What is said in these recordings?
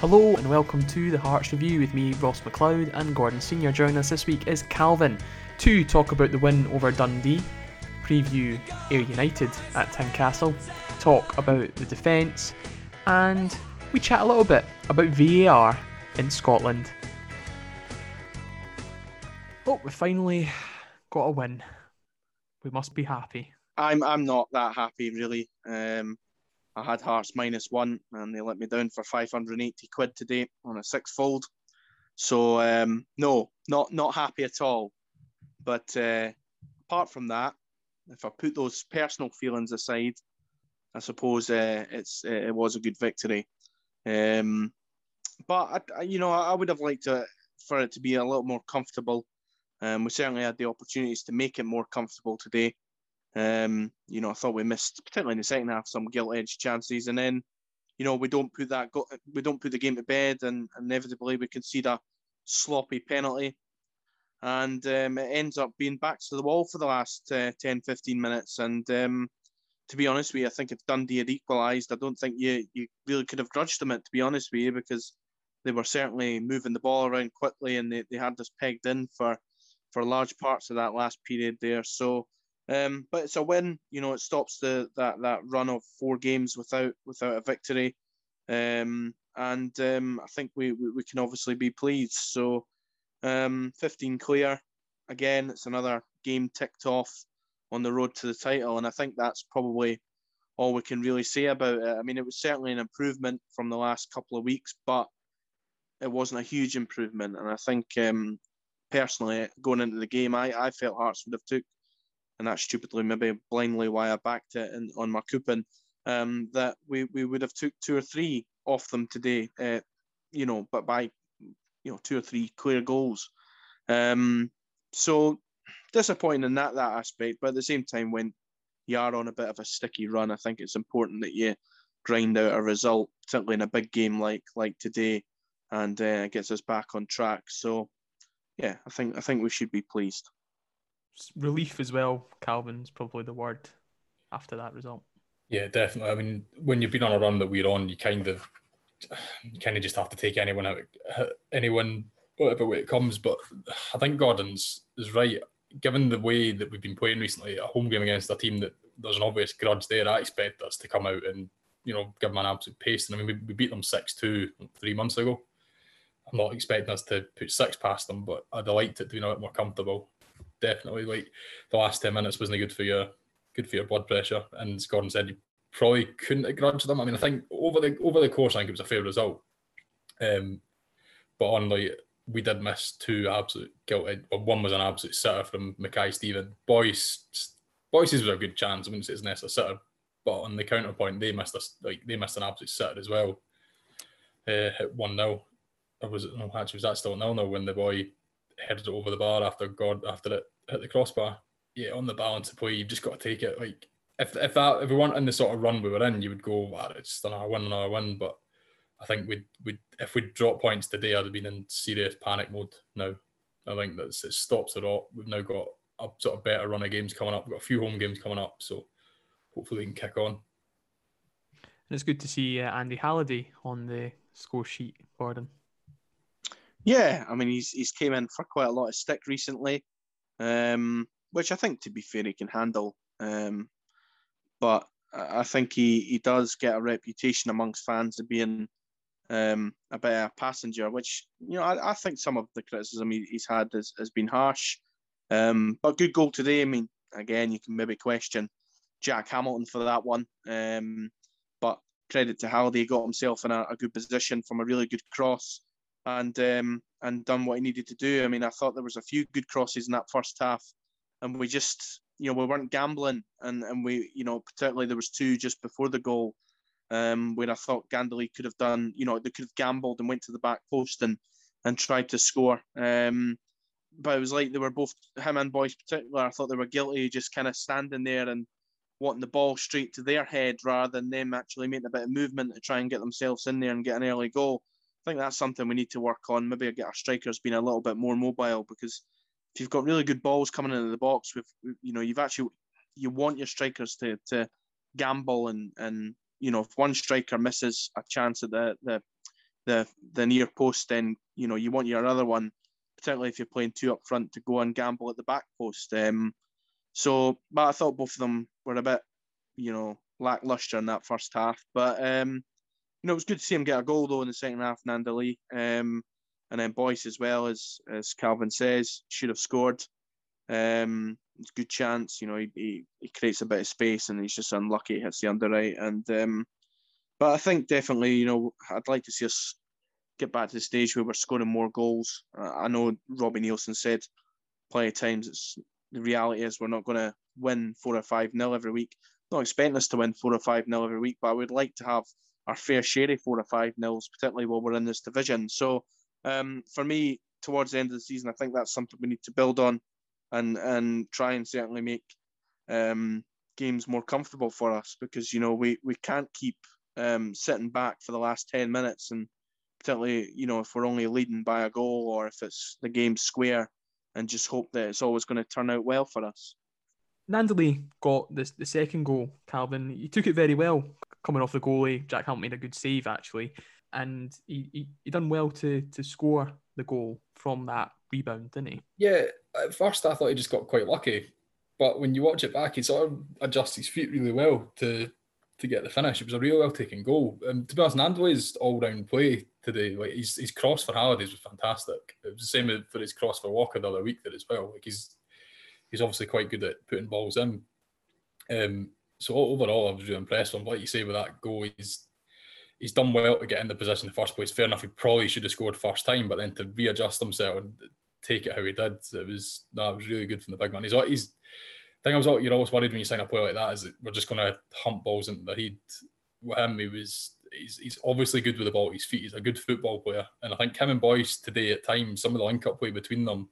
Hello and welcome to the Hearts Review with me, Ross McLeod, and Gordon Senior. Joining us this week is Calvin to talk about the win over Dundee, preview Ayr United at Tynecastle, talk about the defence, and we chat a little bit about VAR in Scotland. Oh, we finally got a win. We must be happy. I'm I'm not that happy really. Um, I had Hearts minus one, and they let me down for 580 quid today on a six-fold. So um, no, not not happy at all. But uh, apart from that, if I put those personal feelings aside, I suppose uh, it's uh, it was a good victory. Um, but I, you know, I would have liked to, for it to be a little more comfortable. Um, we certainly had the opportunities to make it more comfortable today. Um, you know, I thought we missed, particularly in the second half, some gilt edged chances, and then, you know, we don't put that go- we don't put the game to bed, and inevitably we concede a sloppy penalty, and um, it ends up being back to the wall for the last uh, 10, 15 minutes. And um, to be honest with you, I think if Dundee had equalised, I don't think you you really could have grudged them it. To be honest with you, because they were certainly moving the ball around quickly, and they, they had us pegged in for for large parts of that last period there. So um, but it's a win. You know, it stops the that that run of four games without without a victory. Um, and um, I think we, we, we can obviously be pleased. So, um, 15 clear. Again, it's another game ticked off on the road to the title, and I think that's probably all we can really say about it. I mean, it was certainly an improvement from the last couple of weeks, but it wasn't a huge improvement. And I think um, personally, going into the game, I, I felt Hearts would have took and that's stupidly maybe blindly why I backed it in, on my coupon. Um, that we, we would have took two or three off them today, uh, you know, but by you know two or three clear goals. Um, so disappointing in that that aspect, but at the same time, when you are on a bit of a sticky run, I think it's important that you grind out a result, particularly in a big game like like today, and uh, gets us back on track. So, yeah, I think I think we should be pleased relief as well. Calvin's probably the word after that result. Yeah, definitely. I mean, when you've been on a run that we're on, you kind of you kind of just have to take anyone out, anyone whatever way it comes. But I think Gordon's is right. Given the way that we've been playing recently, a home game against a team that there's an obvious grudge there, I expect us to come out and you know give them an absolute pace. And I mean, we, we beat them six two three months ago. I'm not expecting us to put six past them, but I'd have liked it to be a bit more comfortable definitely. Like the last ten minutes wasn't good for your good for your blood pressure. And as Gordon said, you probably couldn't have grudged them. I mean, I think over the over the course, I think it was a fair result. Um, but on like we did miss two absolute guilty. One was an absolute sitter from Mackay Steven. Boyce Boyce's was a good chance. I wouldn't say it's necessarily sitter, but on the counterpoint, they missed us like they missed an absolute sitter as well. Uh, hit one 0 Or was it no actually was that still nil nil when the boy headed it over the bar after God after it hit the crossbar. Yeah, on the balance of play, you've just got to take it. Like if if that if we weren't in the sort of run we were in, you would go, wow, it's just another win, another win. But I think we'd we if we'd drop points today, I'd have been in serious panic mode now. I think that it stops it all. We've now got a sort of better run of games coming up. We've got a few home games coming up, so hopefully we can kick on. And it's good to see uh, Andy Halliday on the score sheet, Gordon. Yeah, I mean he's he's came in for quite a lot of stick recently, um, which I think to be fair he can handle. Um, but I think he, he does get a reputation amongst fans of being um, a bit of a passenger, which you know I, I think some of the criticism he, he's had has, has been harsh. Um, but good goal today. I mean, again, you can maybe question Jack Hamilton for that one. Um, but credit to Halliday, got himself in a, a, good position from a really good cross and um, and done what he needed to do. I mean, I thought there was a few good crosses in that first half, and we just you know we weren't gambling, and and we you know particularly there was two just before the goal, um, where I thought Gnanduillet could have done you know they could have gambled and went to the back post and and tried to score. Um, but it was like they were both him and Boyce particular. I thought they were guilty, just kind of standing there and wanting the ball straight to their head rather than them actually making a bit of movement to try and get themselves in there and get an early goal. I think that's something we need to work on. Maybe get our strikers being a little bit more mobile because if you've got really good balls coming into the box, with you know you've actually you want your strikers to to gamble and and you know if one striker misses a chance at the the the the near post, then you know you want your other one, particularly if you're playing two up front, to go and gamble at the back post. Um, so, but I thought both of them were a bit, you know, lackluster in that first half. But um, you know, it was good to see him get a goal though in the second half, Gnanduillet. Um, and then Boyce as well as as Calvin says should have scored. Um, it's good chance, you know. He, he, he creates a bit of space and he's just unlucky. He hits the underright, and um, but I think definitely, you know, I'd like to see us get back to the stage where we're scoring more goals. Uh, I know Robbie Neilson said plenty of times it's the reality is we're not going to win four or five nil every week. Not expecting us to win four or five nil every week, but I would like to have our fair share of four or five nils, particularly while we're in this division. So um, for me, towards the end of the season, I think that's something we need to build on and and try and certainly make um, games more comfortable for us because you know we we can't keep um, sitting back for the last ten minutes and particularly you know if we're only leading by a goal or if it's the game square and just hope that it's always going to turn out well for us. Gnanduillet got this the second goal. Calvin, he took it very well coming off the goalie. Jack Hunt made a good save actually, and he, he, he done well to to score the goal from that rebound, didn't he? Yeah, at first I thought he just got quite lucky, but when you watch it back, he sort of adjusts his feet really well to to get the finish. It was a real well taken goal. And to be honest, Gnanduillet's all round play today, like his his cross for Hallidays was fantastic. It was the same for his cross for Walker the other week there as well. Like he's he's obviously quite good at putting balls in. Um, so overall, I was really impressed with him. Like you say with that goal, he's he's done well to get in the position in the first place. Fair enough, he probably should have scored first time, but then to readjust himself and take it how he did, it was that was really good from the big man. He's he's thing I was you're always worried when you sign a player like that is that we're just going to hump balls into the head. With him, he was he's, he's obviously good with the ball at his feet. He's a good football player, and I think him and Boyce today at times some of the link up play between them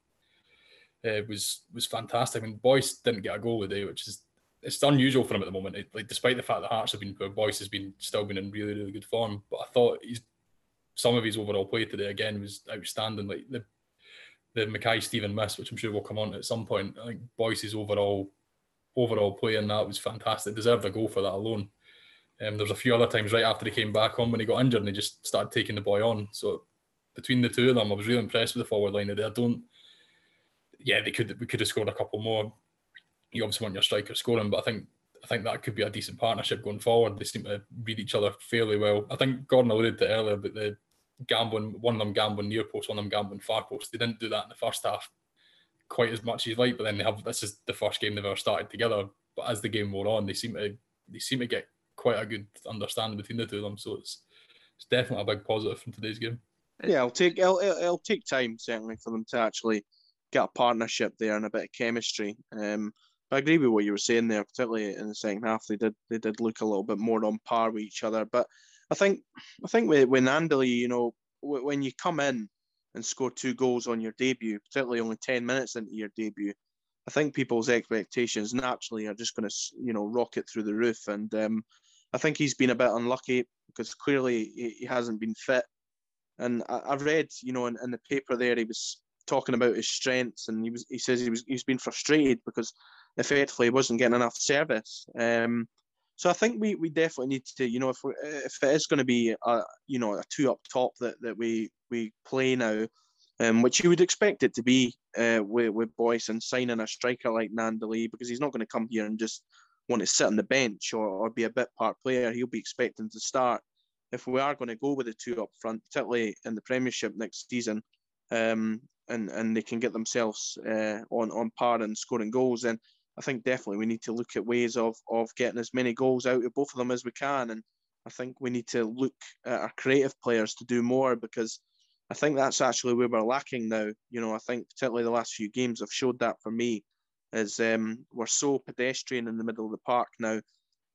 uh, was was fantastic. I mean, Boyce didn't get a goal today, which is it's unusual for him at the moment. It, like despite the fact that Hearts have been poor, Boyce has been still been in really really good form. But I thought he's some of his overall play today again was outstanding. Like the the Mackay Steven miss, which I'm sure will come on at some point. I think Boyce's overall overall play in that was fantastic. Deserved a goal for that alone. Um, there was a few other times right after he came back on when he got injured and he just started taking the boy on. So between the two of them, I was really impressed with the forward line today. I don't. Yeah, they could we could have scored a couple more. You obviously want your striker scoring, but I think I think that could be a decent partnership going forward. They seem to read each other fairly well. I think Gordon alluded to earlier about the gambling, one of them gambling near post, one of them gambling far post. They didn't do that in the first half quite as much as you'd like, but then they have this is the first game they've ever started together. But as the game wore on, they seem to they seem to get quite a good understanding between the two of them. So it's it's definitely a big positive from today's game. Yeah, it'll take it'll, it'll take time certainly for them to actually get a partnership there and a bit of chemistry. Um, I agree with what you were saying there, particularly in the second half. They did they did look a little bit more on par with each other. But I think I think with, with Gnanduillet, you know, when you come in and score two goals on your debut, particularly only 10 minutes into your debut, I think people's expectations naturally are just going to, you know, rocket through the roof. And um, I think he's been a bit unlucky because clearly he, hasn't been fit. And I, have read, you know, in, in, the paper there, he was talking about his strengths, and he was he says he was he's been frustrated because effectively he wasn't getting enough service. Um, so I think we, we definitely need to, you know, if we if it is going to be a you know a two up top that, that we we play now, um, which you would expect it to be uh, with with Boyce and signing a striker like Gnanduillet because he's not going to come here and just want to sit on the bench or, or be a bit part player. He'll be expecting to start. If we are going to go with the two up front, particularly in the Premiership next season, um, and and they can get themselves uh, on on par and scoring goals, then I think definitely we need to look at ways of of getting as many goals out of both of them as we can. And I think we need to look at our creative players to do more because I think that's actually where we're lacking now. You know, I think particularly the last few games have showed that for me, is um, we're so pedestrian in the middle of the park now.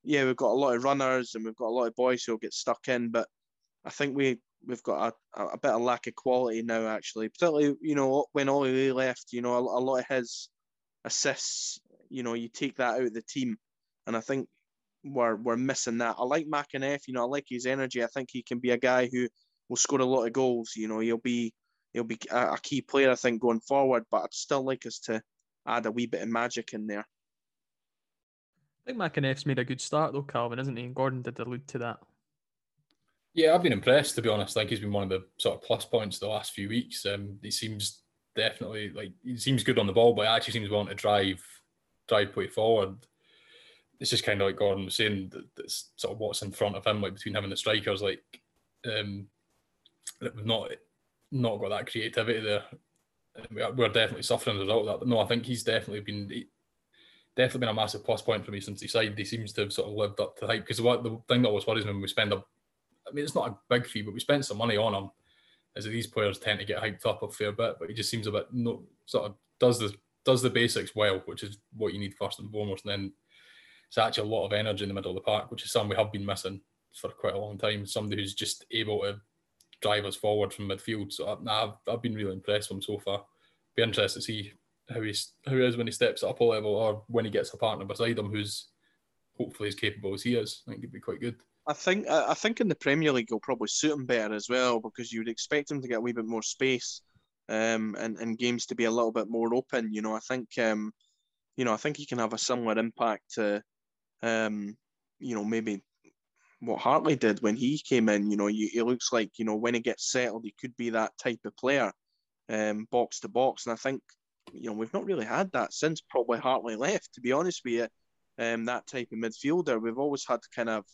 Yeah, we've got a lot of runners and we've got a lot of boys who'll get stuck in, but I think we we've got a, a bit of lack of quality now. Actually, particularly you know when Ollie left, you know a, a lot of his assists you know, you take that out of the team, and I think we're we're missing that. I like McEneff, you know, I like his energy. I think he can be a guy who will score a lot of goals. You know, he'll be he'll be a, a key player, I think, going forward. But I'd still like us to add a wee bit of magic in there. I think McEneff's made a good start though, Calvin, isn't he? And Gordon did allude to that. Yeah, I've been impressed to be honest. I think he's been one of the sort of plus points the last few weeks. Um, he seems definitely like he seems good on the ball, but actually seems willing to drive drive play forward. It's just kind of like Gordon was saying that that's sort of what's in front of him, like between him and the strikers, like um, not not got that creativity there. We're definitely suffering as a result of that. But no, I think he's definitely been definitely been a massive plus point for me since he signed. He seems to have sort of lived up to the hype. Because what the thing that always worries me when we spend a, I mean, it's not a big fee, but we spent some money on him. That these players tend to get hyped up a fair bit, but he just seems a bit no sort of does the does the basics well, which is what you need first and foremost. And then it's actually a lot of energy in the middle of the park, which is something we have been missing for quite a long time. Somebody who's just able to drive us forward from midfield. So uh, I've, I've been really impressed with him so far. Be interested to see how he's how he is when he steps up a level or when he gets a partner beside him who's hopefully as capable as he is. I think he'd be quite good. I think I think in the Premier League he'll probably suit him better as well because you would expect him to get a wee bit more space, um, and and games to be a little bit more open. You know, I think um, you know, I think he can have a similar impact to, um, you know, maybe what Hartley did when he came in. You know, he, he looks like you know when he gets settled, he could be that type of player, um, box to box. And I think you know we've not really had that since probably Hartley left. To be honest with you, um, that type of midfielder, we've always had kind of,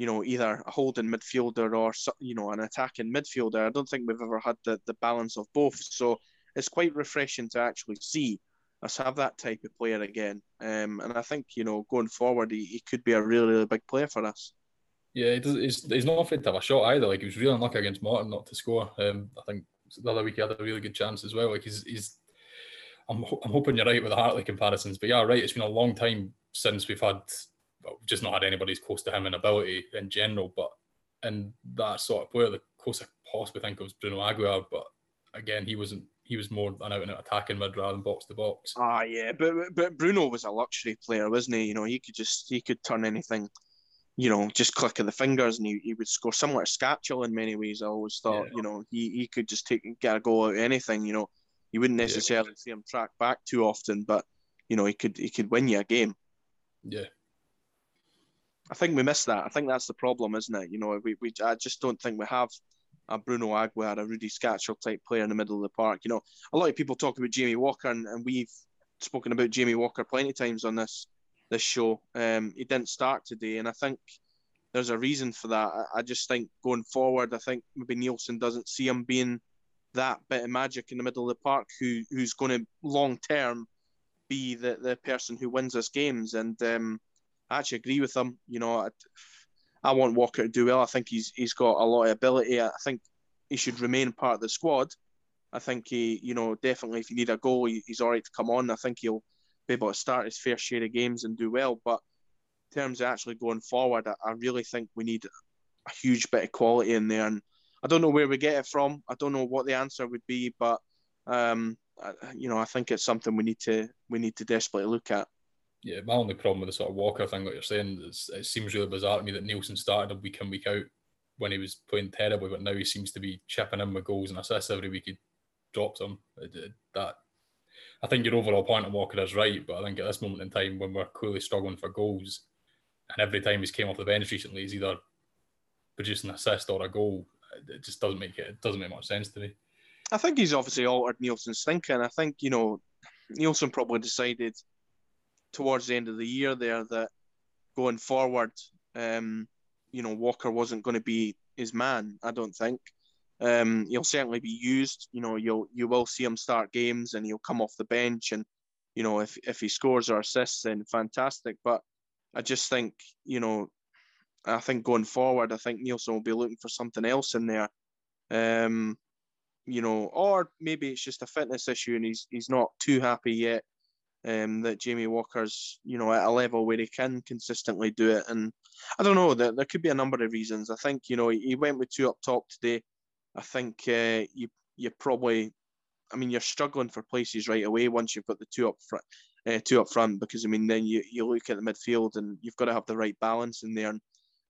you know, either a holding midfielder or you know an attacking midfielder. I don't think we've ever had the the balance of both. So it's quite refreshing to actually see us have that type of player again. Um, and I think you know going forward, he, he could be a really really big player for us. Yeah, he does, he's, he's not afraid to have a shot either. Like he was really unlucky against Morton not to score. Um, I think the other week he had a really good chance as well. Like he's he's. I'm, I'm hoping you're right with the Hartley comparisons, but yeah, right. It's been a long time since we've had, just not had anybody as close to him in ability in general. But in that sort of player, the closest I possibly think of was Bruno Aguiar. But again, he wasn't. He was more an out and out attacking mid rather than box to box. Ah, yeah, but but Bruno was a luxury player, wasn't he? You know, he could just he could turn anything you know, just click of the fingers and he, he would score similar to Skácel in many ways. I always thought, yeah. you know, he, he could just take get a goal out of anything, you know. You wouldn't necessarily yeah. see him track back too often, but you know, he could he could win you a game. Yeah. I think we missed that. I think that's the problem, isn't it? You know, we, we I just don't think we have a Bruno Aguiar, a Rudi Skácel type player in the middle of the park. You know, a lot of people talk about Jamie Walker, and, and we've spoken about Jamie Walker plenty of times on this this show. Um, he didn't start today, and I think there's a reason for that. I, I just think going forward, I think maybe Neilson doesn't see him being that bit of magic in the middle of the park who who's going to long term be the, the person who wins us games. And um, I actually agree with him. You know, I, I want Walker to do well. I think he's he's got a lot of ability. I think he should remain part of the squad. I think he, you know, definitely if you need a goal, he, he's all right to come on. I think he'll be able to start his fair share of games and do well. But in terms of actually going forward, I, I really think we need a huge bit of quality in there. And I don't know where we get it from. I don't know what the answer would be, but um, you know, I think it's something we need to we need to desperately look at. Yeah, my only problem with the sort of Walker thing that you're saying is it seems really bizarre to me that Neilson started a week in week out when he was playing terribly, but now he seems to be chipping in with goals and assists every week he drops them. That I think your overall point on Walker is right, but I think at this moment in time, when we're clearly struggling for goals, and every time he's came off the bench recently, he's either produced an assist or a goal. It just doesn't make it. It doesn't make much sense to me. I think he's obviously altered Neilson's thinking. I think you know, Neilson probably decided towards the end of the year there that going forward, um, you know, Walker wasn't going to be his man. I don't think. Um, he'll certainly be used. You know, you'll you will see him start games and he'll come off the bench and you know if if he scores or assists then fantastic. But I just think you know, I think going forward, I think Neilson will be looking for something else in there. Um, you know, or maybe it's just a fitness issue and he's he's not too happy yet. Um, that Jamie Walker's, you know, at a level where he can consistently do it, and I don't know. There, there could be a number of reasons. I think you know he went with two up top today. I think uh, you you probably, I mean, you're struggling for places right away once you've got the two up front, uh, two up front because I mean then you, you look at the midfield and you've got to have the right balance in there. And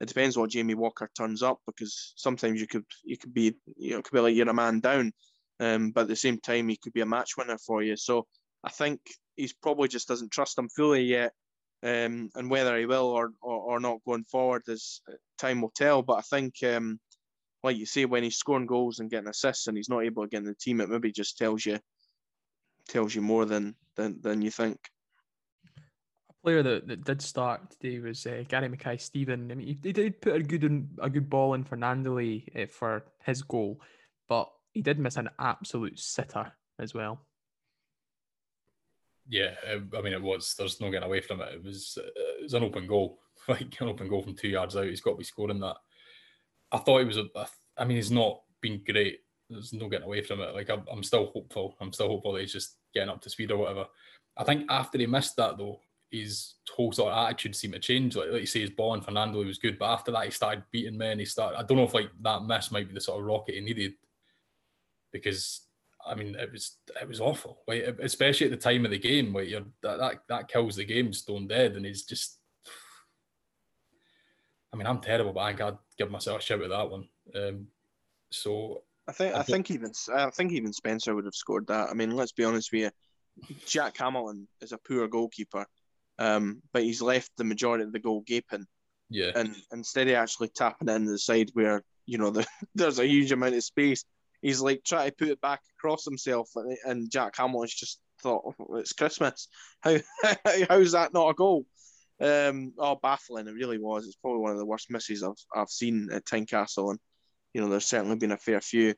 it depends what Jamie Walker turns up because sometimes you could you could be you know could be like you're a man down, um, but at the same time he could be a match winner for you. So I think he's probably just doesn't trust him fully yet. Um, and whether he will or, or, or not going forward is time will tell. But I think, um, like you say, when he's scoring goals and getting assists and he's not able to get in the team, it maybe just tells you tells you more than than, than you think. A player that, that did start today was uh, Gary Mackay Steven. I mean, he, he, did put a good a good ball in for uh, for his goal, but he did miss an absolute sitter as well. Yeah, I mean, it was. There's no getting away from it. It was uh, it was an open goal, like an open goal from two yards out. He's got to be scoring that. I thought he was a. I mean, he's not been great. There's no getting away from it. Like I'm, I'm still hopeful. I'm still hopeful that he's just getting up to speed or whatever. I think after he missed that though, his whole sort of attitude seemed to change. Like, like you say, his ball and Fernando he was good, but after that he started beating men. He started. I don't know if like that miss might be the sort of rocket he needed because I mean, it was it was awful. Like, especially at the time of the game, where you're that, that that kills the game stone dead, and he's just. I mean, I'm terrible, but I think I'd give myself a shout at that one. Um, so I think I, I think even I think even Spencer would have scored that. I mean, let's be honest with you. Jack Hamilton is a poor goalkeeper, um, but he's left the majority of the goal gaping. Yeah. And instead of actually tapping it into the side where you know the, there's a huge amount of space, he's like trying to put it back across himself, and Jack Hamilton's just thought oh, it's Christmas. How how's that not a goal? Um, oh, baffling! It really was. It's probably one of the worst misses I've I've seen at Tynecastle, and you know there's certainly been a fair few.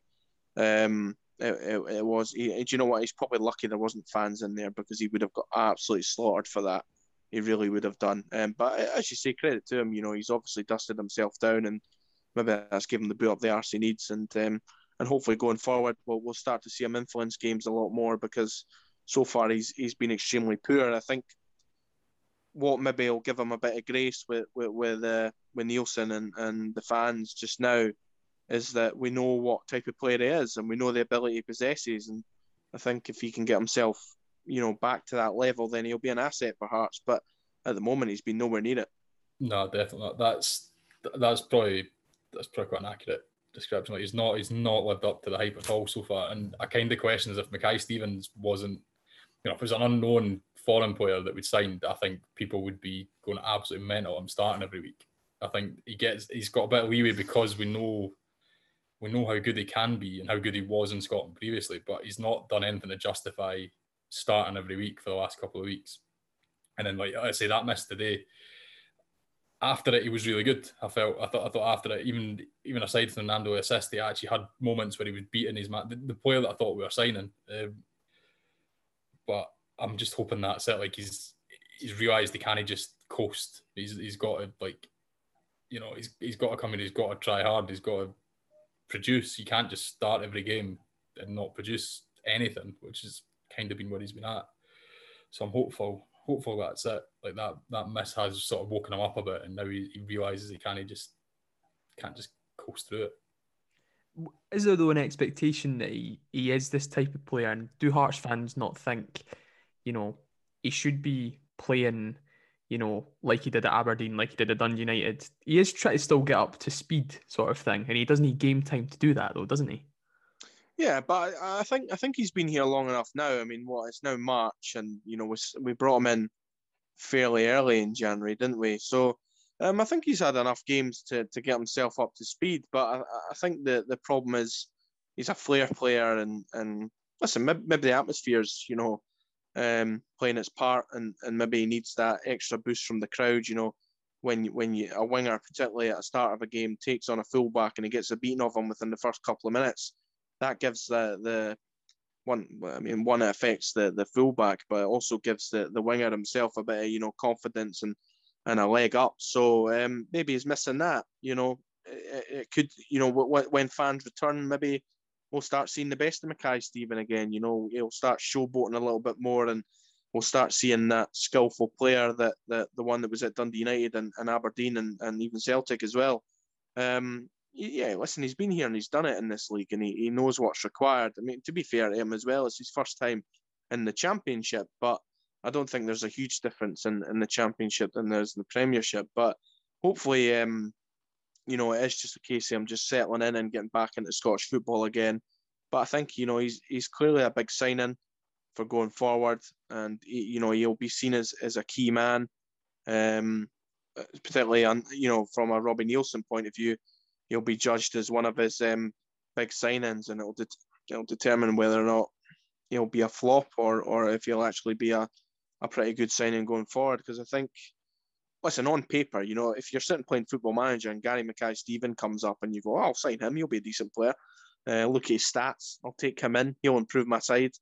Um, it, it, it was. He, do you know what? He's probably lucky there wasn't fans in there because he would have got absolutely slaughtered for that. He really would have done. Um, but as you say, credit to him. You know, he's obviously dusted himself down, and maybe that's given the boot up the arse he needs. And um, and hopefully going forward, we'll, we'll start to see him influence games a lot more because so far he's he's been extremely poor. I think what maybe will give him a bit of grace with with with, uh, with Neilson and, and the fans just now is that we know what type of player he is and we know the ability he possesses. And I think if he can get himself, you know, back to that level, then he'll be an asset for Hearts. But at the moment, he's been nowhere near it. No, definitely not. That's that's probably that's probably quite an accurate description. Like he's not he's not lived up to the hype at all so far. And I kind of question is if Mackay Stevens wasn't, you know, if it was an unknown foreign player that we'd signed, I think people would be going absolutely mental. I'm starting every week. I think he gets he's got a bit of leeway because we know we know how good he can be and how good he was in Scotland previously, but he's not done anything to justify starting every week for the last couple of weeks. And then like I say that miss today, after it, he was really good. I felt, I thought, I thought after it, even even aside from Nando assist, he actually had moments where he was beating his man, the, the player that I thought we were signing. Um, but I'm just hoping that's it. Like he's he's realised he can't just coast. He's he's got to like, you know, he's he's got to come in. He's got to try hard. He's got to produce. He can't just start every game and not produce anything, which has kind of been where he's been at. So I'm hopeful hopeful that's it. Like that that miss has sort of woken him up a bit, and now he, he realizes he can't he just can't just coast through it. Is there though an expectation that he, he is this type of player, and do Hearts fans not think, you know, he should be playing, you know, like he did at Aberdeen, like he did at Dundee United? He is trying to still get up to speed, sort of thing, and he doesn't need game time to do that, though, doesn't he? Yeah, but I think I think he's been here long enough now. I mean, what it's now March, and you know we we brought him in fairly early in January, didn't we? So um, I think he's had enough games to, to get himself up to speed. But I, I think the the problem is he's a flair player, and and listen, maybe, maybe the atmosphere's you know um, playing its part, and, and maybe he needs that extra boost from the crowd. You know, when when you a winger, particularly at the start of a game, takes on a fullback and he gets a beating of him within the first couple of minutes that gives the the one. I mean, one it affects the the fullback, but it also gives the the winger himself a bit of you know confidence and and a leg up. So um, maybe he's missing that. You know, it, it could you know when fans return, maybe we'll start seeing the best of Mackay Steven again. You know, he'll start showboating a little bit more and we'll start seeing that skillful player that, that the one that was at Dundee United and, and Aberdeen and, and even Celtic as well. Um, yeah, listen, he's been here and he's done it in this league and he, he knows what's required. I mean, to be fair to him as well, it's his first time in the championship, but I don't think there's a huge difference in, in the championship than there's in the premiership. But hopefully, um, you know, it is just a case of him just settling in and getting back into Scottish football again. But I think, you know, he's he's clearly a big signing for going forward and, he, you know, he'll be seen as, as a key man Um, particularly on you know from a Robbie Neilson point of view, he'll be judged as one of his um, big signings, and it'll, de- it'll determine whether or not he'll be a flop or or if he'll actually be a, a pretty good signing going forward. Because I think, listen, on paper, you know, if you're sitting playing Football Manager and Gary Mackay Steven comes up and you go, oh, I'll sign him, he'll be a decent player. Uh, look at his stats, I'll take him in, he'll improve my side.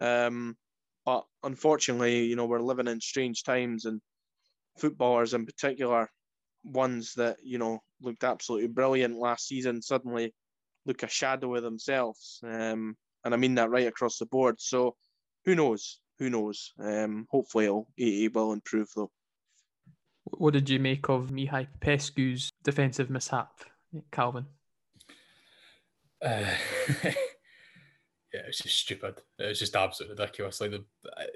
Um, but unfortunately, you know, we're living in strange times and footballers in particular, ones that, you know, looked absolutely brilliant last season, suddenly look a shadow of themselves. Um, and I mean that right across the board. So who knows? Who knows? Um, hopefully he'll, he will improve though. What did you make of Mihai Popescu's defensive mishap, Calvin? Uh, yeah, it's just stupid. It's just absolutely ridiculous. Like the,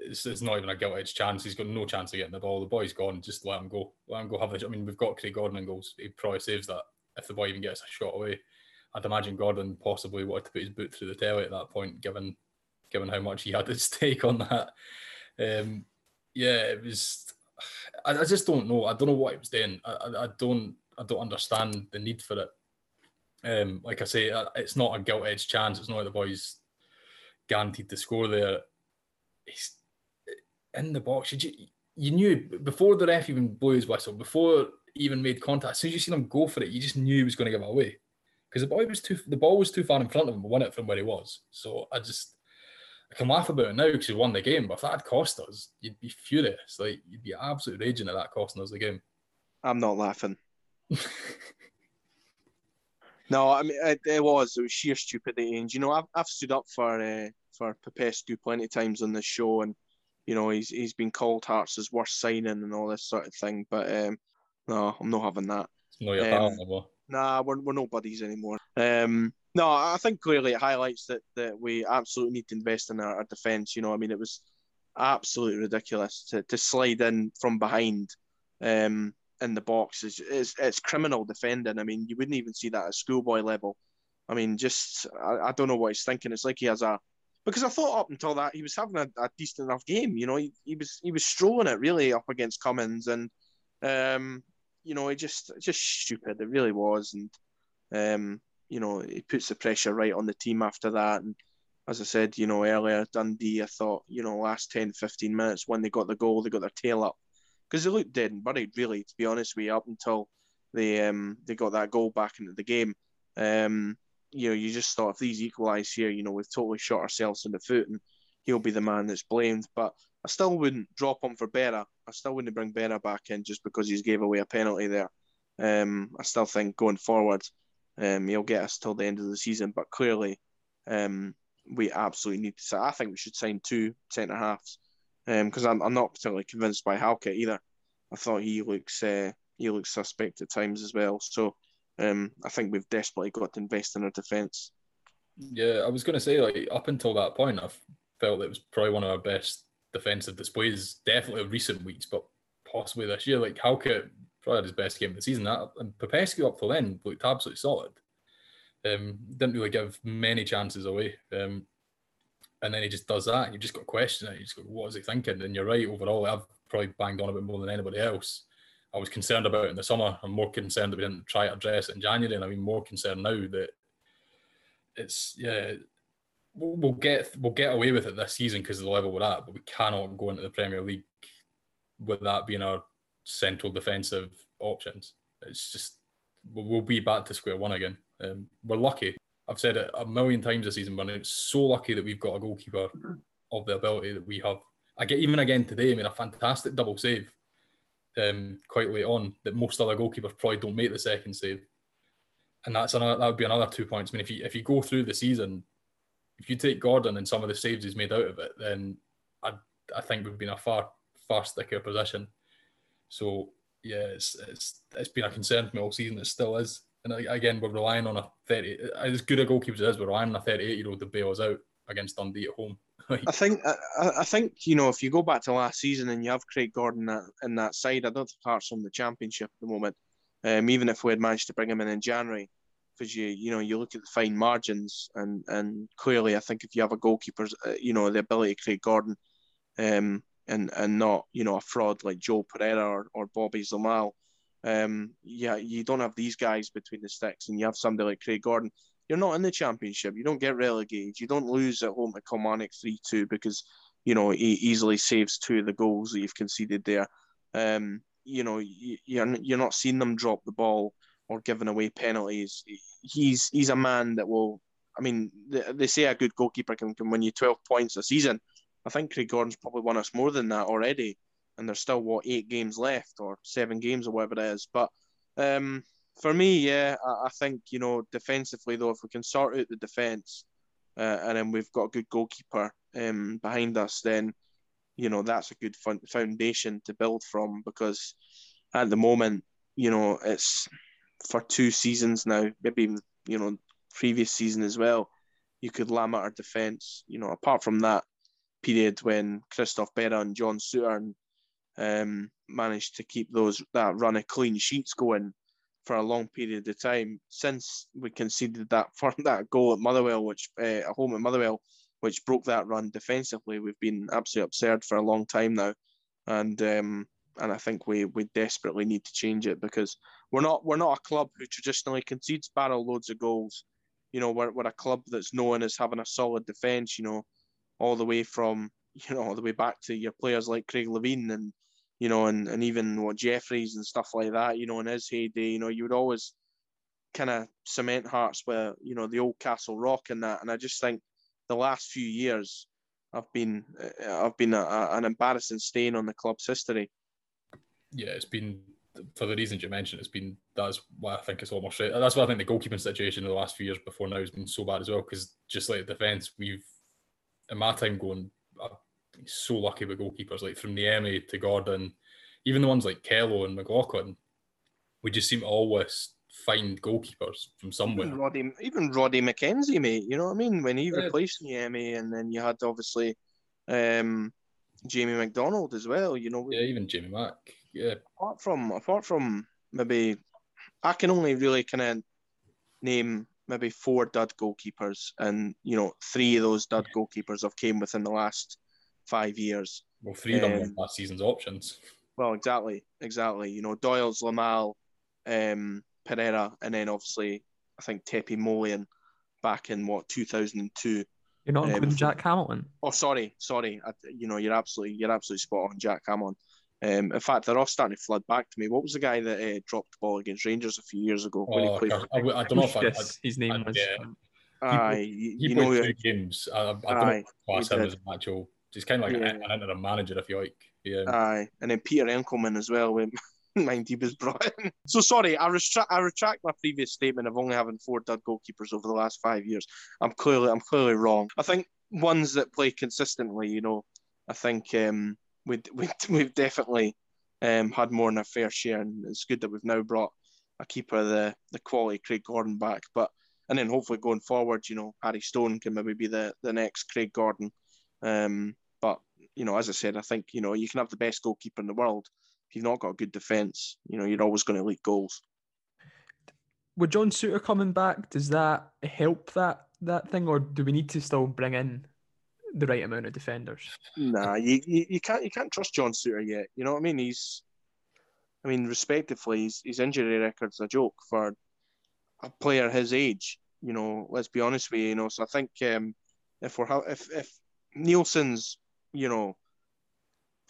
it's, it's not even a gilt edged chance. He's got no chance of getting the ball. The boy's gone. Just let him go. Let him go have the. I mean, we've got Craig Gordon and goals. He probably saves that if the boy even gets a shot away. I'd imagine Gordon possibly wanted to put his boot through the telly at that point, given given how much he had at stake on that. Um, yeah, it was. I, I, just don't know. I don't know what he was doing. I, I, I don't. I don't understand the need for it. Um, like I say, it's not a gilt edged chance. It's not like the boys guaranteed to score there. He's in the box. You, you knew before the ref even blew his whistle, before he even made contact. As soon as you seen him go for it, you just knew he was going to give it away because the ball was too the ball was too far in front of him. Won it from where he was. So I just I can laugh about it now because he won the game. But if that had cost us, you'd be furious. Like you'd be absolutely raging at that costing us the game. I'm not laughing. no, I mean it, it, was it was sheer stupidity, and you know I've I've stood up for uh, for Popescu plenty of times on this show, and you know he's he's been called Hearts' as worst signing and all this sort of thing. But um, no, I'm not having that. No, your um, Nah, we're we're no buddies anymore. Um, no, I think clearly it highlights that that we absolutely need to invest in our, our defence. You know, I mean, it was absolutely ridiculous to, to slide in from behind um, in the box. It's, it's, it's criminal defending. I mean, you wouldn't even see that at schoolboy level. I mean, just I, I don't know what he's thinking. It's like he has a because I thought up until that he was having a, a decent enough game. You know, he, he was he was strolling it really up against Cummings, and um, you know, it just just stupid. It really was, and um, you know, it puts the pressure right on the team after that. And as I said, you know, earlier Dundee, I thought, you know, last 10, 15 minutes when they got the goal, they got their tail up because they looked dead and buried, really, to be honest with you, up until they um they got that goal back into the game. Um, you know, you just thought if these equalise here, you know, we've totally shot ourselves in the foot and he'll be the man that's blamed. But I still wouldn't drop him for Berra. I still wouldn't bring Berra back in just because he's gave away a penalty there. Um, I still think going forward, um, he'll get us till the end of the season. But clearly, um, we absolutely need to. I think we should sign two centre halves because um, I'm, I'm not particularly convinced by Halkett either. I thought he looks uh, he looks suspect at times as well. So um, I think we've desperately got to invest in our defence. Yeah, I was going to say like up until that point, I felt it was probably one of our best defensive displays, definitely of recent weeks, but possibly this year. Like Halkett probably had his best game of the season. That and Popescu up till then looked absolutely solid. Um, didn't really give many chances away. Um, and then he just does that. And you just got to question it. You just go, what is he thinking? And you're right. Overall, I've probably banged on a bit more than anybody else. I was concerned about in the summer. I'm more concerned that we didn't try to address it in January, and I'm even more concerned now that it's yeah we'll get we'll get away with it this season because of the level we're at, but we cannot go into the Premier League with that being our central defensive options. It's just we'll be back to square one again. Um, we're lucky. I've said it a million times this season, but it's so lucky that we've got a goalkeeper of the ability that we have. I get even again today, I made a fantastic double save um, quite late on that most other goalkeepers probably don't make the second save. And that's another that would be another two points. I mean, if you if you go through the season if you take Gordon and some of the saves he's made out of it, then I I think we've been a far far stickier position. So yeah, it's it's it's been a concern for me all season. It still is. And again, we're relying on a 30, as good a goalkeeper as we're relying on a 38 year old to bail us out against Dundee at home. I think I, I, think you know if you go back to last season and you have Craig Gordon in that side, I don't think Hearts on the championship at the moment. Um, even if we had managed to bring him in in January, because you you know you look at the fine margins and and clearly I think if you have a goalkeeper, uh, you know the ability Craig Gordon, um, and and not you know a fraud like Joe Pereira or, or Bobby Zlamal. Um, yeah, you don't have these guys between the sticks, and you have somebody like Craig Gordon. You're not in the championship. You don't get relegated. You don't lose at home to Kilmarnock three two because you know he easily saves two of the goals that you've conceded there. Um, you know you, you're you're not seeing them drop the ball or giving away penalties. He's he's a man that will. I mean, they, they say a good goalkeeper can, can win you 12 points a season. I think Craig Gordon's probably won us more than that already, and there's still what eight games left or seven games or whatever it is. But um, for me, yeah, I, I, think you know defensively though, if we can sort out the defence, uh, and then we've got a good goalkeeper um, behind us, then you know that's a good foundation to build from because at the moment, you know, it's for two seasons now, maybe even, you know previous season as well. You could lam at our defence. You know, apart from that period when Christophe Berra and John Souttar um, managed to keep those that run of clean sheets going for a long period of time. Since we conceded that for that goal at Motherwell, which uh, at home at Motherwell, which broke that run defensively, we've been absolutely absurd for a long time now, and um, and I think we we desperately need to change it because we're not we're not a club who traditionally concedes barrel loads of goals. You know, we're, we're a club that's known as having a solid defence. You know, all the way from you know all the way back to your players like Craig Levein and you know and, and even what Jeffries and stuff like that. You know, in his heyday, you know, you would always kind of cement Hearts with you know the old Castle Rock and that. And I just think the last few years I've been eh, I've been a, a, an embarrassing stain on the club's history. Yeah, it's been for the reasons you mentioned. It's been that's why I think it's almost right. That's why I think the goalkeeping situation in the last few years before now has been so bad as well. Because just like defence, we've in my time going, So lucky with goalkeepers like from Niemi to Gordon, even the ones like Kello and McLaughlin. We just seem to always find goalkeepers from somewhere. Even Roddy, even Roddy McKenzie, mate. You know what I mean? When he yeah. replaced Niemi, and then you had obviously um, Jamie McDonald as well. You know. Yeah, even Jamie Mack. Yeah. Apart from apart from maybe, I can only really kind of name maybe four dud goalkeepers, and you know three of those dud goalkeepers have came within the last five years. Well, three of them um, last season's options. Well, exactly, exactly. You know, Doyle's Lamal, um, Pereira, and then obviously I think Tepi Moilanen back in what 2002. You're not including um, Jack Hamilton. Oh, sorry, sorry. I, you know, you're absolutely, you're absolutely spot on, Jack Hamilton. Um, in fact, they're all starting to flood back to me. What was the guy that uh, dropped the ball against Rangers a few years ago when oh, he played? I, I, don't know if I, yes, his name I, was. Yeah. Aye, he, he played know, two games. I, I don't aye, know class him as an actual. He's kind of like yeah. an, an interim manager, if you like. Yeah. Aye, and then Peter Enckelman as well when mind he was brought in. So sorry, I retract I retract my previous statement of only having four dud goalkeepers over the last five years. I'm clearly I'm clearly wrong. I think ones that play consistently, you know, I think um, we we we've definitely um, had more than a fair share, and it's good that we've now brought a keeper the the quality Craig Gordon back. But and then hopefully going forward, you know, Harry Stone can maybe be the the next Craig Gordon. Um, but you know, as I said, I think you know you can have the best goalkeeper in the world if you've not got a good defence. You know, you're always going to leak goals. With John Souttar coming back, does that help that that thing, or do we need to still bring in the right amount of defenders. Nah, you, you, you can't you can't trust John Souttar yet. You know what I mean? He's, I mean, respectively, his, his injury record's a joke for a player his age. You know, let's be honest with you. You know, so I think um, if we're if if Neilson's you know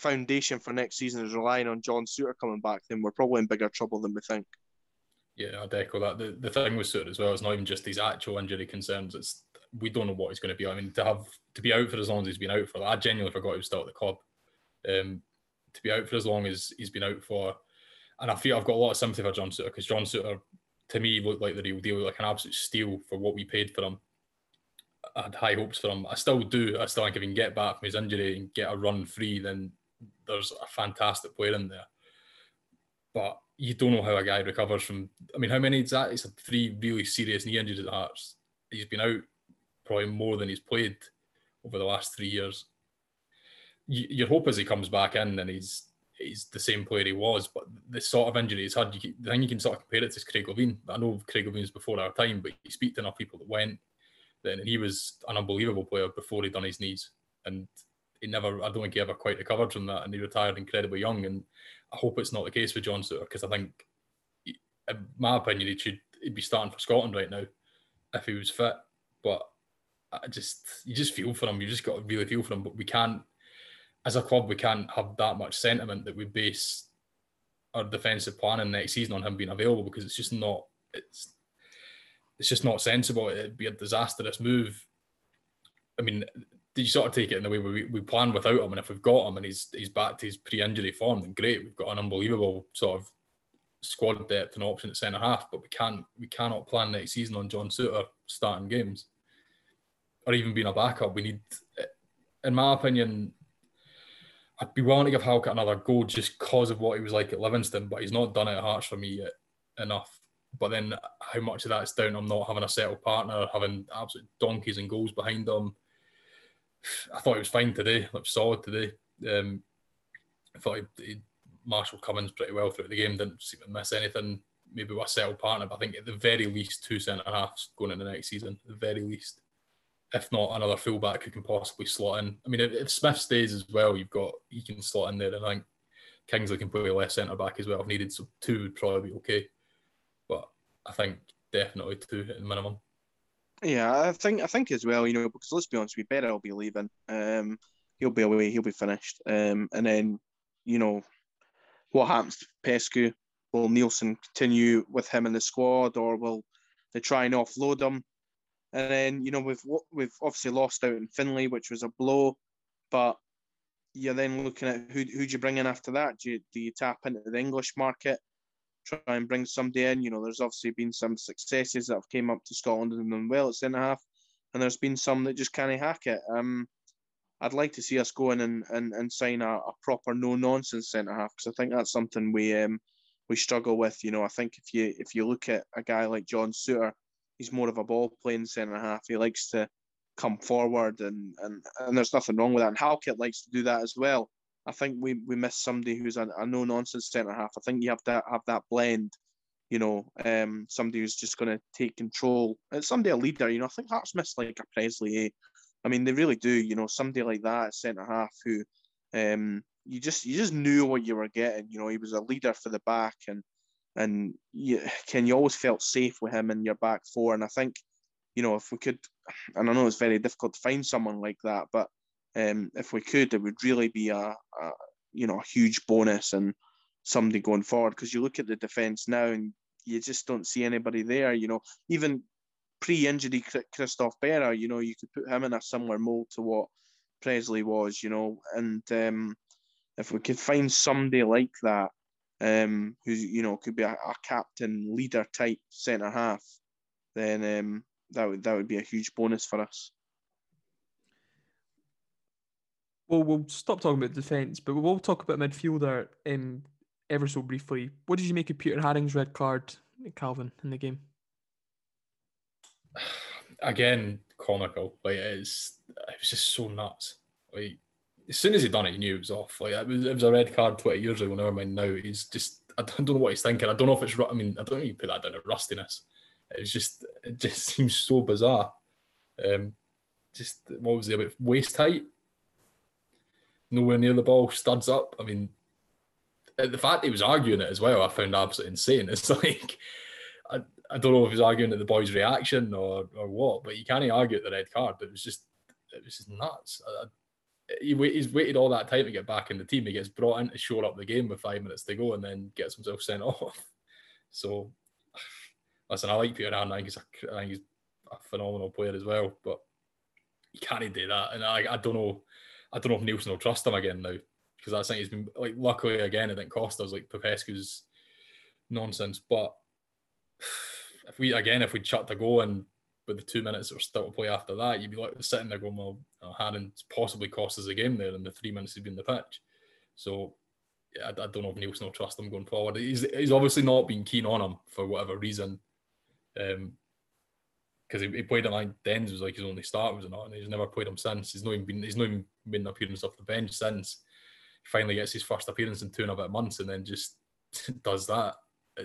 foundation for next season is relying on John Souttar coming back, then we're probably in bigger trouble than we think. Yeah, I'd echo that. The, the thing with Souttar as well, it's not even just these actual injury concerns. It's we don't know what he's going to be. I mean, to have to be out for as long as he's been out for, I genuinely forgot he was still at the club. Um, to be out for as long as he's been out for, and I feel I've got a lot of sympathy for John Souttar because John Souttar, to me, looked like the real deal, like an absolute steal for what we paid for him. I had high hopes for him. I still do. I still think if he can get back from his injury and get a run free, then there's a fantastic player in there. But you don't know how a guy recovers from. I mean, how many is that? It's three really serious knee injuries at Hearts. He's been out probably more than he's played over the last three years. your hope is he comes back in and he's he's the same player he was, but the sort of injury he's had, you, the thing you can sort of compare it to is Craig Levein. I know Craig Levein's before our time, but you speak to enough people that went, then he was an unbelievable player before he'd done his knees, and he never, I don't think he ever quite recovered from that, and he retired incredibly young. And I hope it's not the case with John Souttar because I think, in my opinion, he should he'd be starting for Scotland right now if he was fit. But I just, you just feel for him. You just got to really feel for him. But we can't, as a club, we can't have that much sentiment that we base our defensive planning next season on him being available because it's just not. It's it's just not sensible. It'd be a disastrous move. I mean, do you sort of take it in the way we, we plan without him, and if we've got him and he's he's back to his pre-injury form, then great. We've got an unbelievable sort of squad depth and option at centre half, but we can't we cannot plan next season on John Souttar starting games or even being a backup. We need, in my opinion, I'd be willing to give Halkett another go just because of what he was like at Livingston, but he's not done it at Hearts for me yet enough. But then how much of that's down to him not having a settled partner, having absolute donkeys and goals behind them? I thought he was fine today, looked solid today. Um, I thought he, he Marshall Cummings pretty well throughout the game, didn't seem to miss anything. Maybe with a settled partner, but I think at the very least two centre halves going into the next season, at the very least. If not another fullback who can possibly slot in. I mean, if, if Smith stays as well, you've got he can slot in there, and I think Kingsley can play left centre back as well if needed. So two would probably be okay. I think definitely two at the minimum. Yeah, I think I think as well, you know, because let's be honest, Berra will be leaving. Um, he'll be away, he'll be finished. Um, and then, you know, what happens to Popescu? Will Neilson continue with him in the squad, or will they try and offload him? And then, you know, we've we've obviously lost out in Finlay, which was a blow, but you're then looking at who who do you bring in after that? Do you do you tap into the English market? Try and bring somebody in. You know, there's obviously been some successes that have came up to Scotland and done well at centre half, and there's been some that just can't hack it. Um, I'd like to see us go in and, and, and sign a, a proper no nonsense centre half because I think that's something we um we struggle with. You know, I think if you if you look at a guy like John Souttar, he's more of a ball playing centre half. He likes to come forward and, and and there's nothing wrong with that. And Halkett likes to do that as well. I think we, we miss somebody who's a, a no nonsense centre half. I think you have to have that blend, you know, um, somebody who's just going to take control. And somebody a leader, you know. I think Hearts miss like a Pressley. Eh? I mean, they really do. You know, somebody like that centre half who, um, you just you just knew what you were getting. You know, he was a leader for the back, and and you, Ken, you always felt safe with him in your back four. And I think, you know, if we could, and I know it's very difficult to find someone like that, but um, if we could, it would really be a, a you know a huge bonus and somebody going forward because you look at the defence now and you just don't see anybody there. You know, even pre-injury Christophe Berra, you know, you could put him in a similar mold to what Pressley was. You know, and um, if we could find somebody like that, um, who you know could be a, a captain leader type centre half, then um, that would that would be a huge bonus for us. Well, we'll stop talking about defence, but we'll talk about midfielder um, ever so briefly. What did you make of Peter Haring's red card, Calvin, in the game? Again, comical. Like it's, it was just so nuts. Like as soon as he done it, he knew it was off. Like it was, it was a red card twenty years ago. Never mind now. He's just I don't know what he's thinking. I don't know if it's. I mean, I don't even put that down to rustiness. It's just it just seems so bizarre. Um, just what was it about waist height? Nowhere near the ball, studs up. I mean, uh, the fact he was arguing it as well, I found absolutely insane. It's like, I, I don't know if he's arguing at the boy's reaction or, or what, but you can't argue at the red card. It was just, it was just nuts. I, he wait, he's waited all that time to get back in the team. He gets brought in to shore up the game with five minutes to go and then gets himself sent off. So, listen, I like Peter Haring. I think he's a, I think he's a phenomenal player as well, but you can't do that. And I, I don't know I don't know if Neilson will trust him again now because I think he's been like luckily again I didn't cost us like Popescu's nonsense. But if we again if we shut the goal and with the two minutes that were still to play after that, you'd be like sitting there going, well, Haring's possibly cost us a game there in the three minutes he's been the pitch. So yeah, I, I, don't know if Neilson will trust him going forward. He's, he's obviously not been keen on him for whatever reason. Um, because he, he, played him like Dens was like his only start was it not, and he's never played him since. He's not even been he's not even been appearance off the bench since. He finally gets his first appearance in two and a bit months, and then just does that. Uh,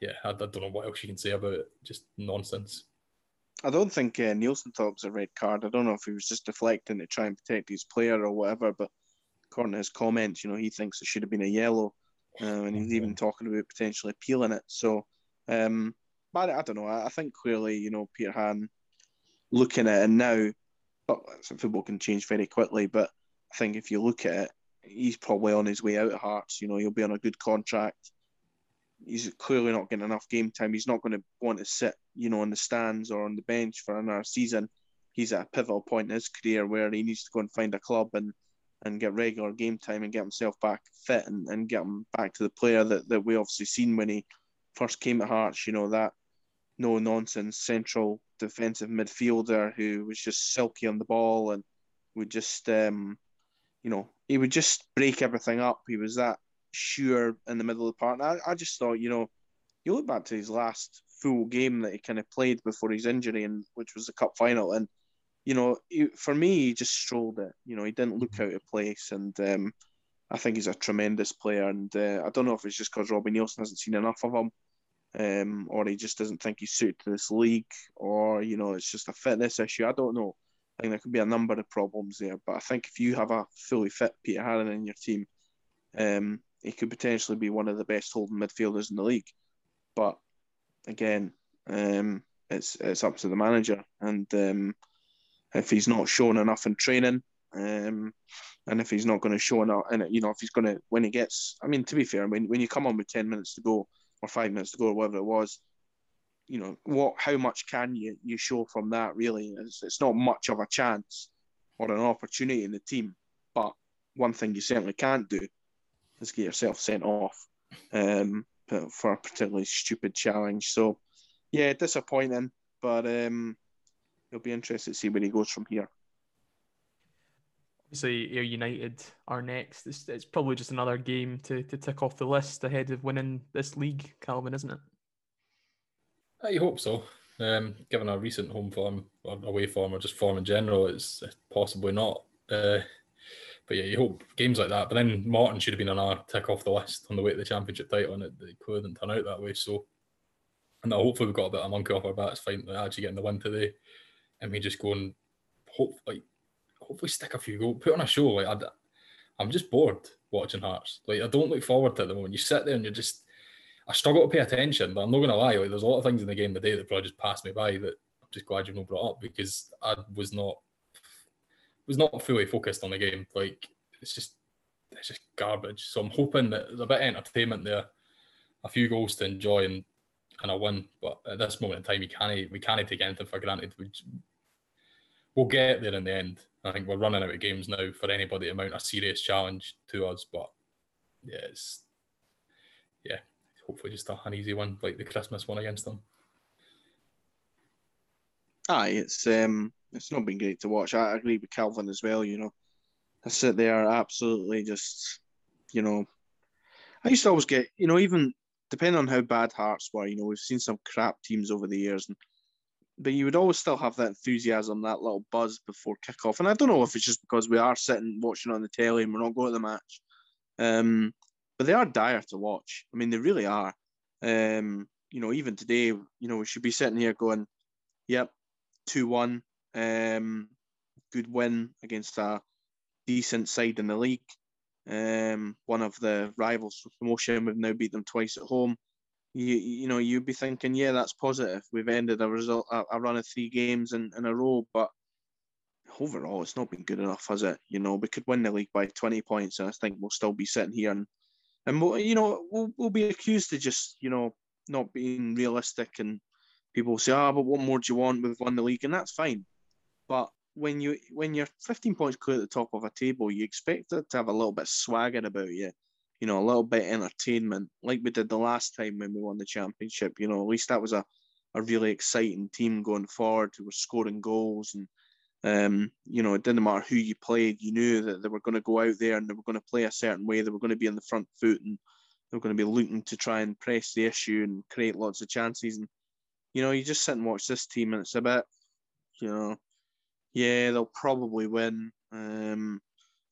yeah, I, I, don't know what else you can say about it. Just nonsense. I don't think uh, Neilson thought it was a red card. I don't know if he was just deflecting to try and protect his player or whatever, but according to his comments, you know, he thinks it should have been a yellow, uh, and he's even talking about potentially appealing it. So, um, I don't know. I, I think clearly, you know, Peter Han looking at it now, but football can change very quickly. But I think if you look at it, he's probably on his way out of Hearts. You know, he'll be on a good contract he's clearly not getting enough game time. He's not going to want to sit, you know, in the stands or on the bench for another season. He's at a pivotal point in his career where he needs to go and find a club and and get regular game time and get himself back fit and, and get him back to the player that, that we obviously seen when he first came at Hearts, you know, that no nonsense central defensive midfielder who was just silky on the ball and would just um you know, he would just break everything up. He was that sure in the middle of the park. And I, I just thought, you know, you look back to his last full game that he kind of played before his injury, and which was the cup final, and you know, he, for me, he just strolled it. You know, he didn't look out of place, and um, I think he's a tremendous player. And uh, I don't know if it's just because Robbie Neilson hasn't seen enough of him, um, or he just doesn't think he's suited to this league, or you know, it's just a fitness issue. I don't know. I think there could be a number of problems there, but I think if you have a fully fit Peter Haring in your team, um, he could potentially be one of the best holding midfielders in the league. But again, um, it's it's up to the manager, and um, if he's not shown enough in training, um, and if he's not going to show enough, and you know, if he's going to when he gets, I mean, to be fair, when when you come on with ten minutes to go or five minutes to go or whatever it was, you know, what how much can you you show from that? Really, it's, it's not much of a chance or an opportunity in the team, but one thing you certainly can't do is get yourself sent off um, for a particularly stupid challenge. So, yeah, disappointing, but um, it'll be interesting to see where he goes from here. Obviously, Ayr United are next. It's, it's probably just another game to, to tick off the list ahead of winning this league, Calvin, isn't it? I hope so. Um, given our recent home form or away form or just form in general, it's possibly not. Uh, but yeah, you hope games like that. But then Morton should have been on our tick off the list on the way to the championship title, and it, it didn't turn out that way. So, and hopefully we've got a bit of monkey off our backs, fighting actually getting the win today, and we just go and hope like hopefully stick a few goals, put on a show. Like I, I'm just bored watching Hearts. Like I don't look forward to it the moment. You sit there and you're just. I struggle to pay attention, but I'm not going to lie. Like, there's a lot of things in the game today that probably just passed me by that I'm just glad you've not brought up because I was not was not fully focused on the game. Like it's just it's just garbage. So I'm hoping that there's a bit of entertainment there, a few goals to enjoy and and a win. But at this moment in time, we can't we can't take anything for granted. We, we'll get there in the end. I think we're running out of games now for anybody to mount a serious challenge to us. But yeah, it's yeah, hopefully just an easy one like the Christmas one against them. Aye, it's um it's not been great to watch. I agree with Calvin as well. You know, I sit there absolutely just, you know, I used to always get, you know, even depending on how bad Hearts were, you know, we've seen some crap teams over the years, and, but you would always still have that enthusiasm, that little buzz before kickoff. And I don't know if it's just because we are sitting watching on the telly and we're not going to the match, um, but they are dire to watch. I mean, they really are. Um, you know, even today, you know, we should be sitting here going, "Yep, two one." Um, good win against a decent side in the league. Um, one of the rivals for promotion. We've now beat them twice at home. You you know you'd be thinking, yeah, that's positive. We've ended a result a, a run of three games in, in a row, but overall, it's not been good enough, has it? You know, we could win the league by twenty points, and I think we'll still be sitting here and and we'll, you know we'll we'll be accused of just you know not being realistic and people say, ah, but what more do you want? We've won the league, and that's fine. But when you when you're 15 points clear at the top of a table, you expect it to have a little bit of swagger about you, you know, a little bit entertainment, like we did the last time when we won the championship. You know, at least that was a, a really exciting team going forward who were scoring goals and um, you know, it didn't matter who you played, you knew that they were going to go out there and they were going to play a certain way, they were going to be on the front foot and they were going to be looking to try and press the issue and create lots of chances. And, you know, you just sit and watch this team and it's a bit, you know, yeah, they'll probably win. Um,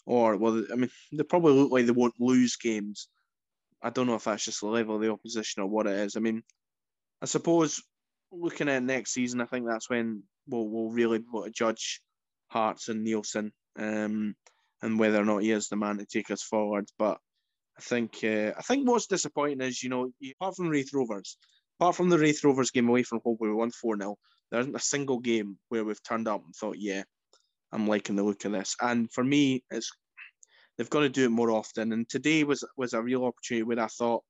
or well, I mean, they probably look like they won't lose games. I don't know if that's just the level of the opposition or what it is. I mean, I suppose looking at next season, I think that's when we'll we'll really be able to judge Hearts and Neilson, um, and whether or not he is the man to take us forward. But I think uh, I think what's disappointing is you know apart from Raith Rovers, apart from the Raith Rovers game away from home where we won four 0 there isn't a single game where we've turned up and thought, yeah, I'm liking the look of this. And for me, it's they've got to do it more often. And today was was a real opportunity where I thought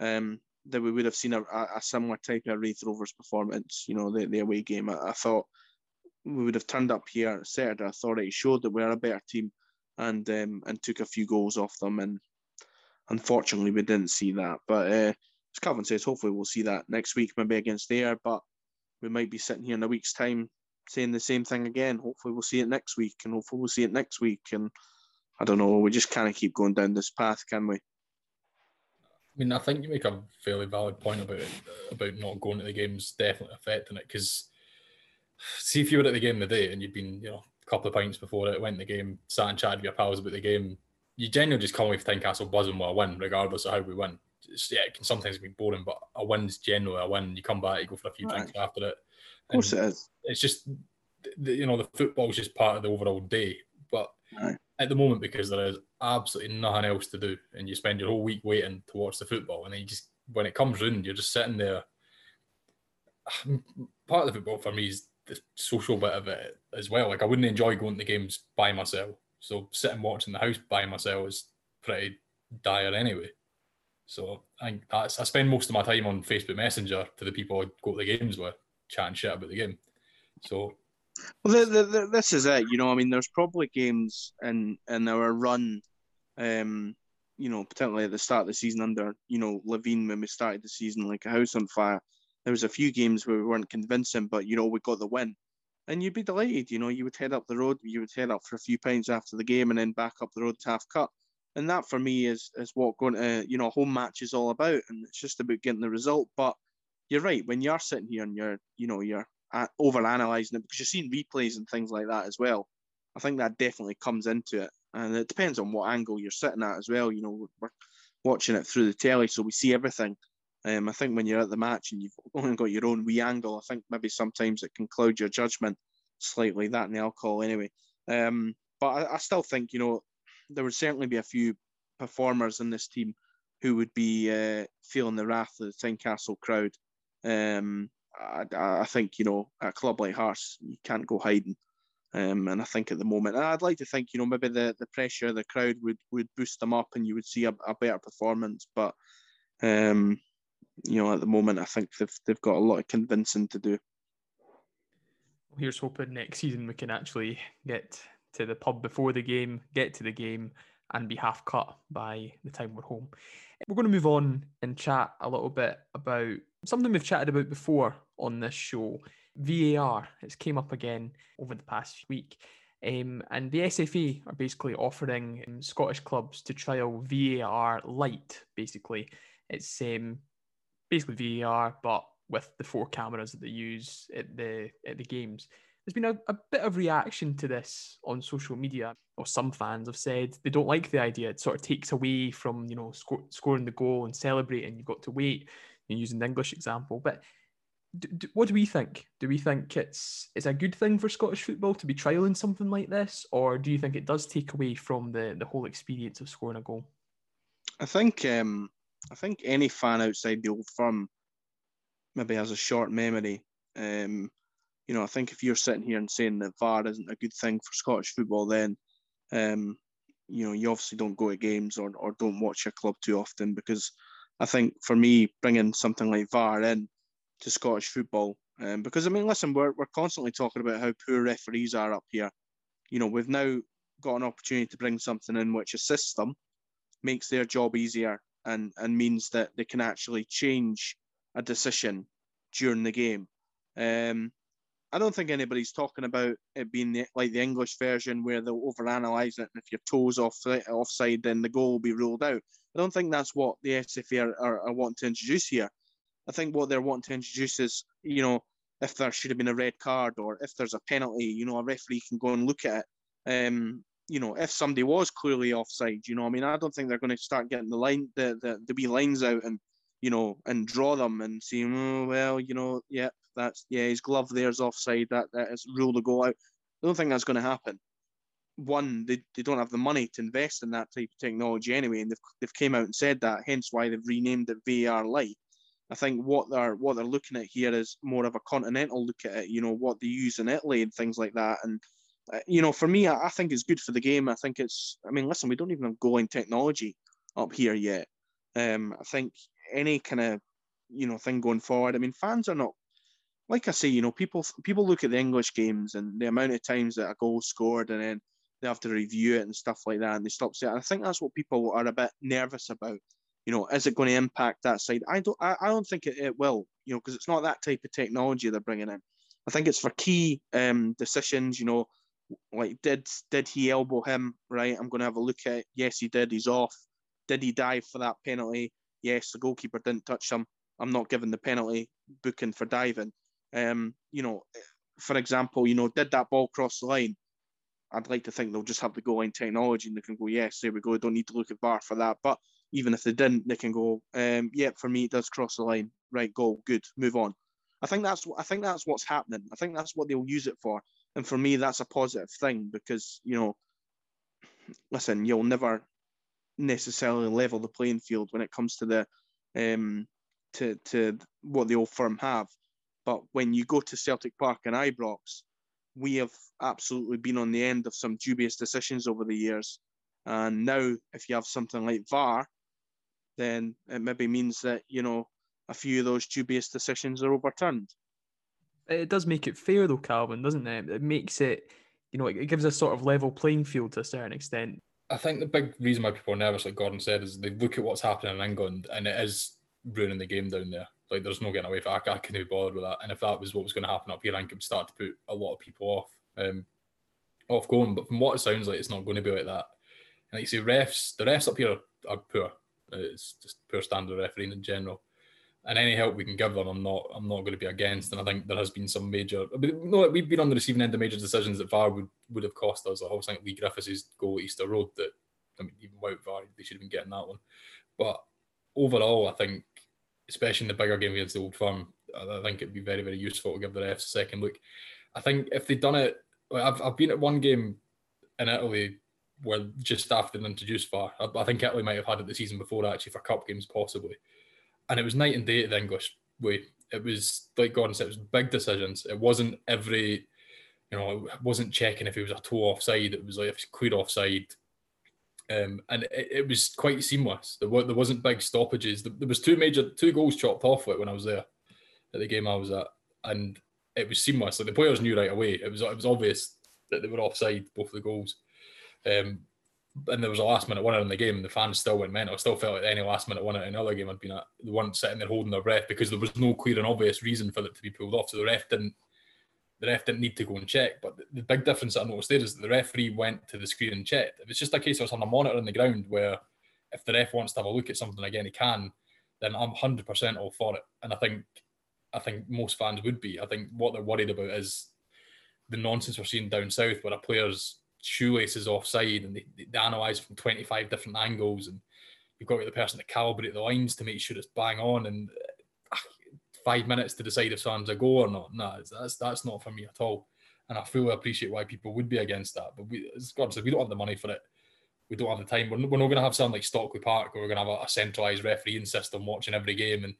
um, that we would have seen a, a, similar type of Raith Rovers performance. You know, the, the away game. I, I thought we would have turned up here, asserted authority, showed that we're a better team, and um, and took a few goals off them. And unfortunately, we didn't see that. But uh, as Calvin says, hopefully we'll see that next week, maybe against Ayr. But we might be sitting here in a week's time saying the same thing again. Hopefully we'll see it next week, and hopefully we'll see it next week. And I don't know, we just kind of keep going down this path, can we? I mean, I think you make a fairly valid point about it, about not going to the games definitely affecting it. Because see, if you were at the game the day and you'd been, you know, a couple of pints before it, went the game, sat and chatted with your pals about the game, you genuinely just come away from Tynecastle buzzing with a win, regardless of how we win. It's, yeah, it can sometimes be boring, but a win's generally a win. You come back, you go for a few right. drinks after it. Of course, it is. It's just, the, you know, the football's just part of the overall day. But right at the moment because there is absolutely nothing else to do, and you spend your whole week waiting to watch the football, and then you just when it comes round, you're just sitting there. Part of the football for me is the social bit of it as well. Like I wouldn't enjoy going to the games by myself, so sitting watching the house by myself is pretty dire anyway. So I that's I spend most of my time on Facebook Messenger to the people I go to the games with, chatting shit about the game. So well, the, the, this is it. You know, I mean, there's probably games in in our run, um, you know, particularly at the start of the season under you know Levein when we started the season like a house on fire. There was a few games where we weren't convincing, but you know we got the win, and you'd be delighted. You know, you would head up the road, you would head up for a few pints after the game, and then back up the road to half cut. And that for me is is what going to you know home match is all about, and it's just about getting the result. But you're right when you're sitting here and you're you know you're over analysing it because you're seeing replays and things like that as well. I think that definitely comes into it, and it depends on what angle you're sitting at as well. You know, we're watching it through the telly, so we see everything. Um, I think when you're at the match and you've only got your own wee angle, I think maybe sometimes it can cloud your judgment slightly. That and the alcohol, anyway. Um, but I, I still think you know there would certainly be a few performers in this team who would be uh, feeling the wrath of the Tynecastle crowd. Um, I, I think you know at a club like Hearts you can't go hiding. Um, and I think at the moment, I'd like to think, you know, maybe the, the pressure the crowd would, would boost them up and you would see a, a better performance. But, um, you know, at the moment, I think they've, they've got a lot of convincing to do. Well, here's hoping next season we can actually get to the pub before the game, get to the game, and be half cut by the time we're home. We're going to move on and chat a little bit about something we've chatted about before on this show VAR. It's came up again over the past week. Um, and the SFA are basically offering um, Scottish clubs to trial VAR light. Basically, it's um, basically VAR, but with the four cameras that they use at the at the games. There's been a, a bit of reaction to this on social media, or some fans have said they don't like the idea. It sort of takes away from you know sco- scoring the goal and celebrating. You've got to wait. You're using the English example, but do, do, what do we think? Do we think it's it's a good thing for Scottish football to be trialing something like this, or do you think it does take away from the the whole experience of scoring a goal? I think um, I think any fan outside the old firm maybe has a short memory. Um, you know, I think if you're sitting here and saying that VAR isn't a good thing for Scottish football, then um, you know you obviously don't go to games or or don't watch your club too often because I think for me bringing something like VAR in to Scottish football. Um, because I mean, listen, we're we're constantly talking about how poor referees are up here. You know, we've now got an opportunity to bring something in which assists them, makes their job easier, and and means that they can actually change a decision during the game. Um, I don't think anybody's talking about it being the, like the English version where they'll overanalyze it, and if your toes off offside, then the goal will be ruled out. I don't think that's what the SFA are, are, are wanting to introduce here. I think what they're wanting to introduce is, you know, if there should have been a red card or if there's a penalty, you know, a referee can go and look at it. Um, you know, if somebody was clearly offside, you know, I mean, I don't think they're going to start getting the line, the the, the wee lines out and you know, and draw them and see, oh, well, you know, yep, that's yeah, his glove there's offside. That that is rule to go out. I don't think that's going to happen. One, they, they don't have the money to invest in that type of technology anyway, and they've, they've came out and said that. Hence why they've renamed it VAR Light. I think what they're what they're looking at here is more of a continental look at it. You know what they use in Italy and things like that. And uh, you know, for me, I, I, think it's good for the game. I think it's. I mean, listen, we don't even have goal line technology up here yet. Um, I think any kind of you know thing going forward. I mean, fans are not like I say. You know, people people look at the English games and the amount of times that a goal scored and then they have to review it and stuff like that, and they stop saying. I think that's what people are a bit nervous about you know, is it going to impact that side? I don't. I, I don't think it, it will. You know, because it's not that type of technology they're bringing in. I think it's for key um, decisions. You know, like did did he elbow him? Right. I'm going to have a look at. It. Yes, he did. He's off. Did he dive for that penalty? Yes, the goalkeeper didn't touch him. I'm not giving the penalty booking for diving. Um, you know, for example, you know, did that ball cross the line? I'd like to think they'll just have the goal line technology and they can go, yes, there we go. Don't need to look at VAR for that. But even if they didn't, they can go, um, yeah, for me it does cross the line. Right, go, good, move on. I think that's I think that's what's happening. I think that's what they'll use it for. And for me, that's a positive thing because you know, listen, you'll never necessarily level the playing field when it comes to the um to to what the old firm have. But when you go to Celtic Park and Ibrox, we have absolutely been on the end of some dubious decisions over the years. And now, if you have something like VAR, then it maybe means that, you know, a few of those dubious decisions are overturned. It does make it fair, though, Calvin, doesn't it? It makes it, you know, it gives a sort of level playing field to a certain extent. I think the big reason why people are nervous, like Gordon said, is they look at what's happening in England and it is ruining the game down there. Like, there's no getting away from that. I, couldn't be bothered with that. And if that was what was going to happen up here, I think it would start to put a lot of people off, um, off going. But from what it sounds like, it's not going to be like that. And like you say, refs, the refs up here are, are poor. It's just poor standard refereeing in general. And any help we can give them, I'm not, I'm not going to be against. And I think there has been some major. No, we've been on the receiving end of major decisions that VAR would, would have cost us. I always think Leigh Griffiths' goal at Easter Road that, I mean, even without VAR, they should have been getting that one. But overall, I think, especially in the bigger game against the Old Firm, I think it'd be very, very useful to give the refs a second look. I think if they'd done it, I've, I've been at one game in Italy where just after they introduced VAR. I, I, think Italy might have had it the season before actually for cup games possibly, and it was night and day to the English way. It was like Gordon said, it was big decisions. It wasn't every, you know, it wasn't checking if it was a toe offside. It was like if it's clear offside, um, and it, it, was quite seamless. There, was, there wasn't big stoppages. There, there was two major two goals chopped off it when I was there at the game I was at, and it was seamless. Like the players knew right away. It was it was obvious that they were offside both of the goals. Um, and there was a last minute winner in the game, and the fans still went mental. I still felt like any last minute winner in another game had been the one sitting there holding their breath because there was no clear and obvious reason for it to be pulled off. So the ref didn't the ref didn't need to go and check. But the, the big difference that I noticed there is that the referee went to the screen and checked. If it's just a case of on a monitor on the ground where if the ref wants to have a look at something again, he can, then I'm hundred percent all for it. And I think I think most fans would be. I think what they're worried about is the nonsense we're seeing down south where a player's shoelaces offside and they, they analyze from 25 different angles and you've got to get the person to calibrate the lines to make sure it's bang on and five minutes to decide if someone's a go or not. No, that's that's not for me at all. And I fully appreciate why people would be against that. But we, as God said, we don't have the money for it. We don't have the time. We're, we're not going to have something like Stockley Park where we're going to have a, a centralised refereeing system watching every game and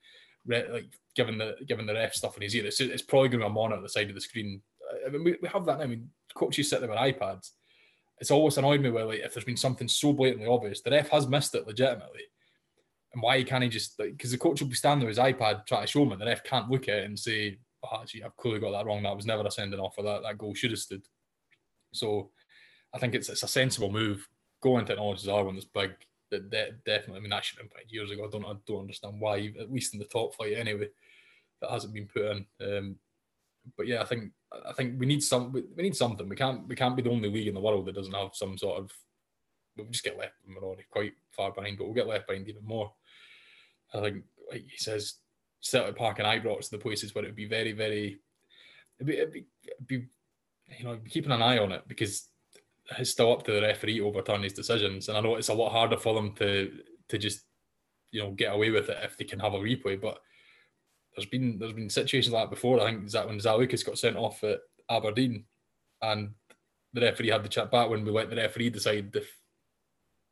re, like giving the giving the ref stuff in his ear. It's, it's probably going to be a monitor at the side of the screen. I mean, we, we have that now. I mean, coaches sit there with iPads it's always annoyed me where like if there's been something so blatantly obvious, the ref has missed it legitimately. And why can't he just because the coach will be standing with his iPad trying to show him, and the ref can't look at it and say, oh, actually, I've clearly got that wrong. That was never a sending off, or that that goal should have stood. So I think it's it's a sensible move. Going technologies are one that's big. That, definitely, I mean, that should have been years ago. I don't, I don't understand why, at least in the top flight anyway, that hasn't been put in. Um, but yeah, I think I think we need some. We need something. We can't. We can't be the only league in the world that doesn't have some sort of. We'll just get left. We're already quite far behind, but we'll get left behind even more. I think, like he says, Celtic Park and Ibrox are the places where it would be very, very. It'd be, it'd be, it'd be you know, keeping an eye on it because it's still up to the referee to overturn his decisions. And I know it's a lot harder for them to to just you know get away with it if they can have a replay. But there's been there's been situations like that before. I think that when Zaliukas got sent off at Aberdeen, and the referee had the chat back when we let the referee decide if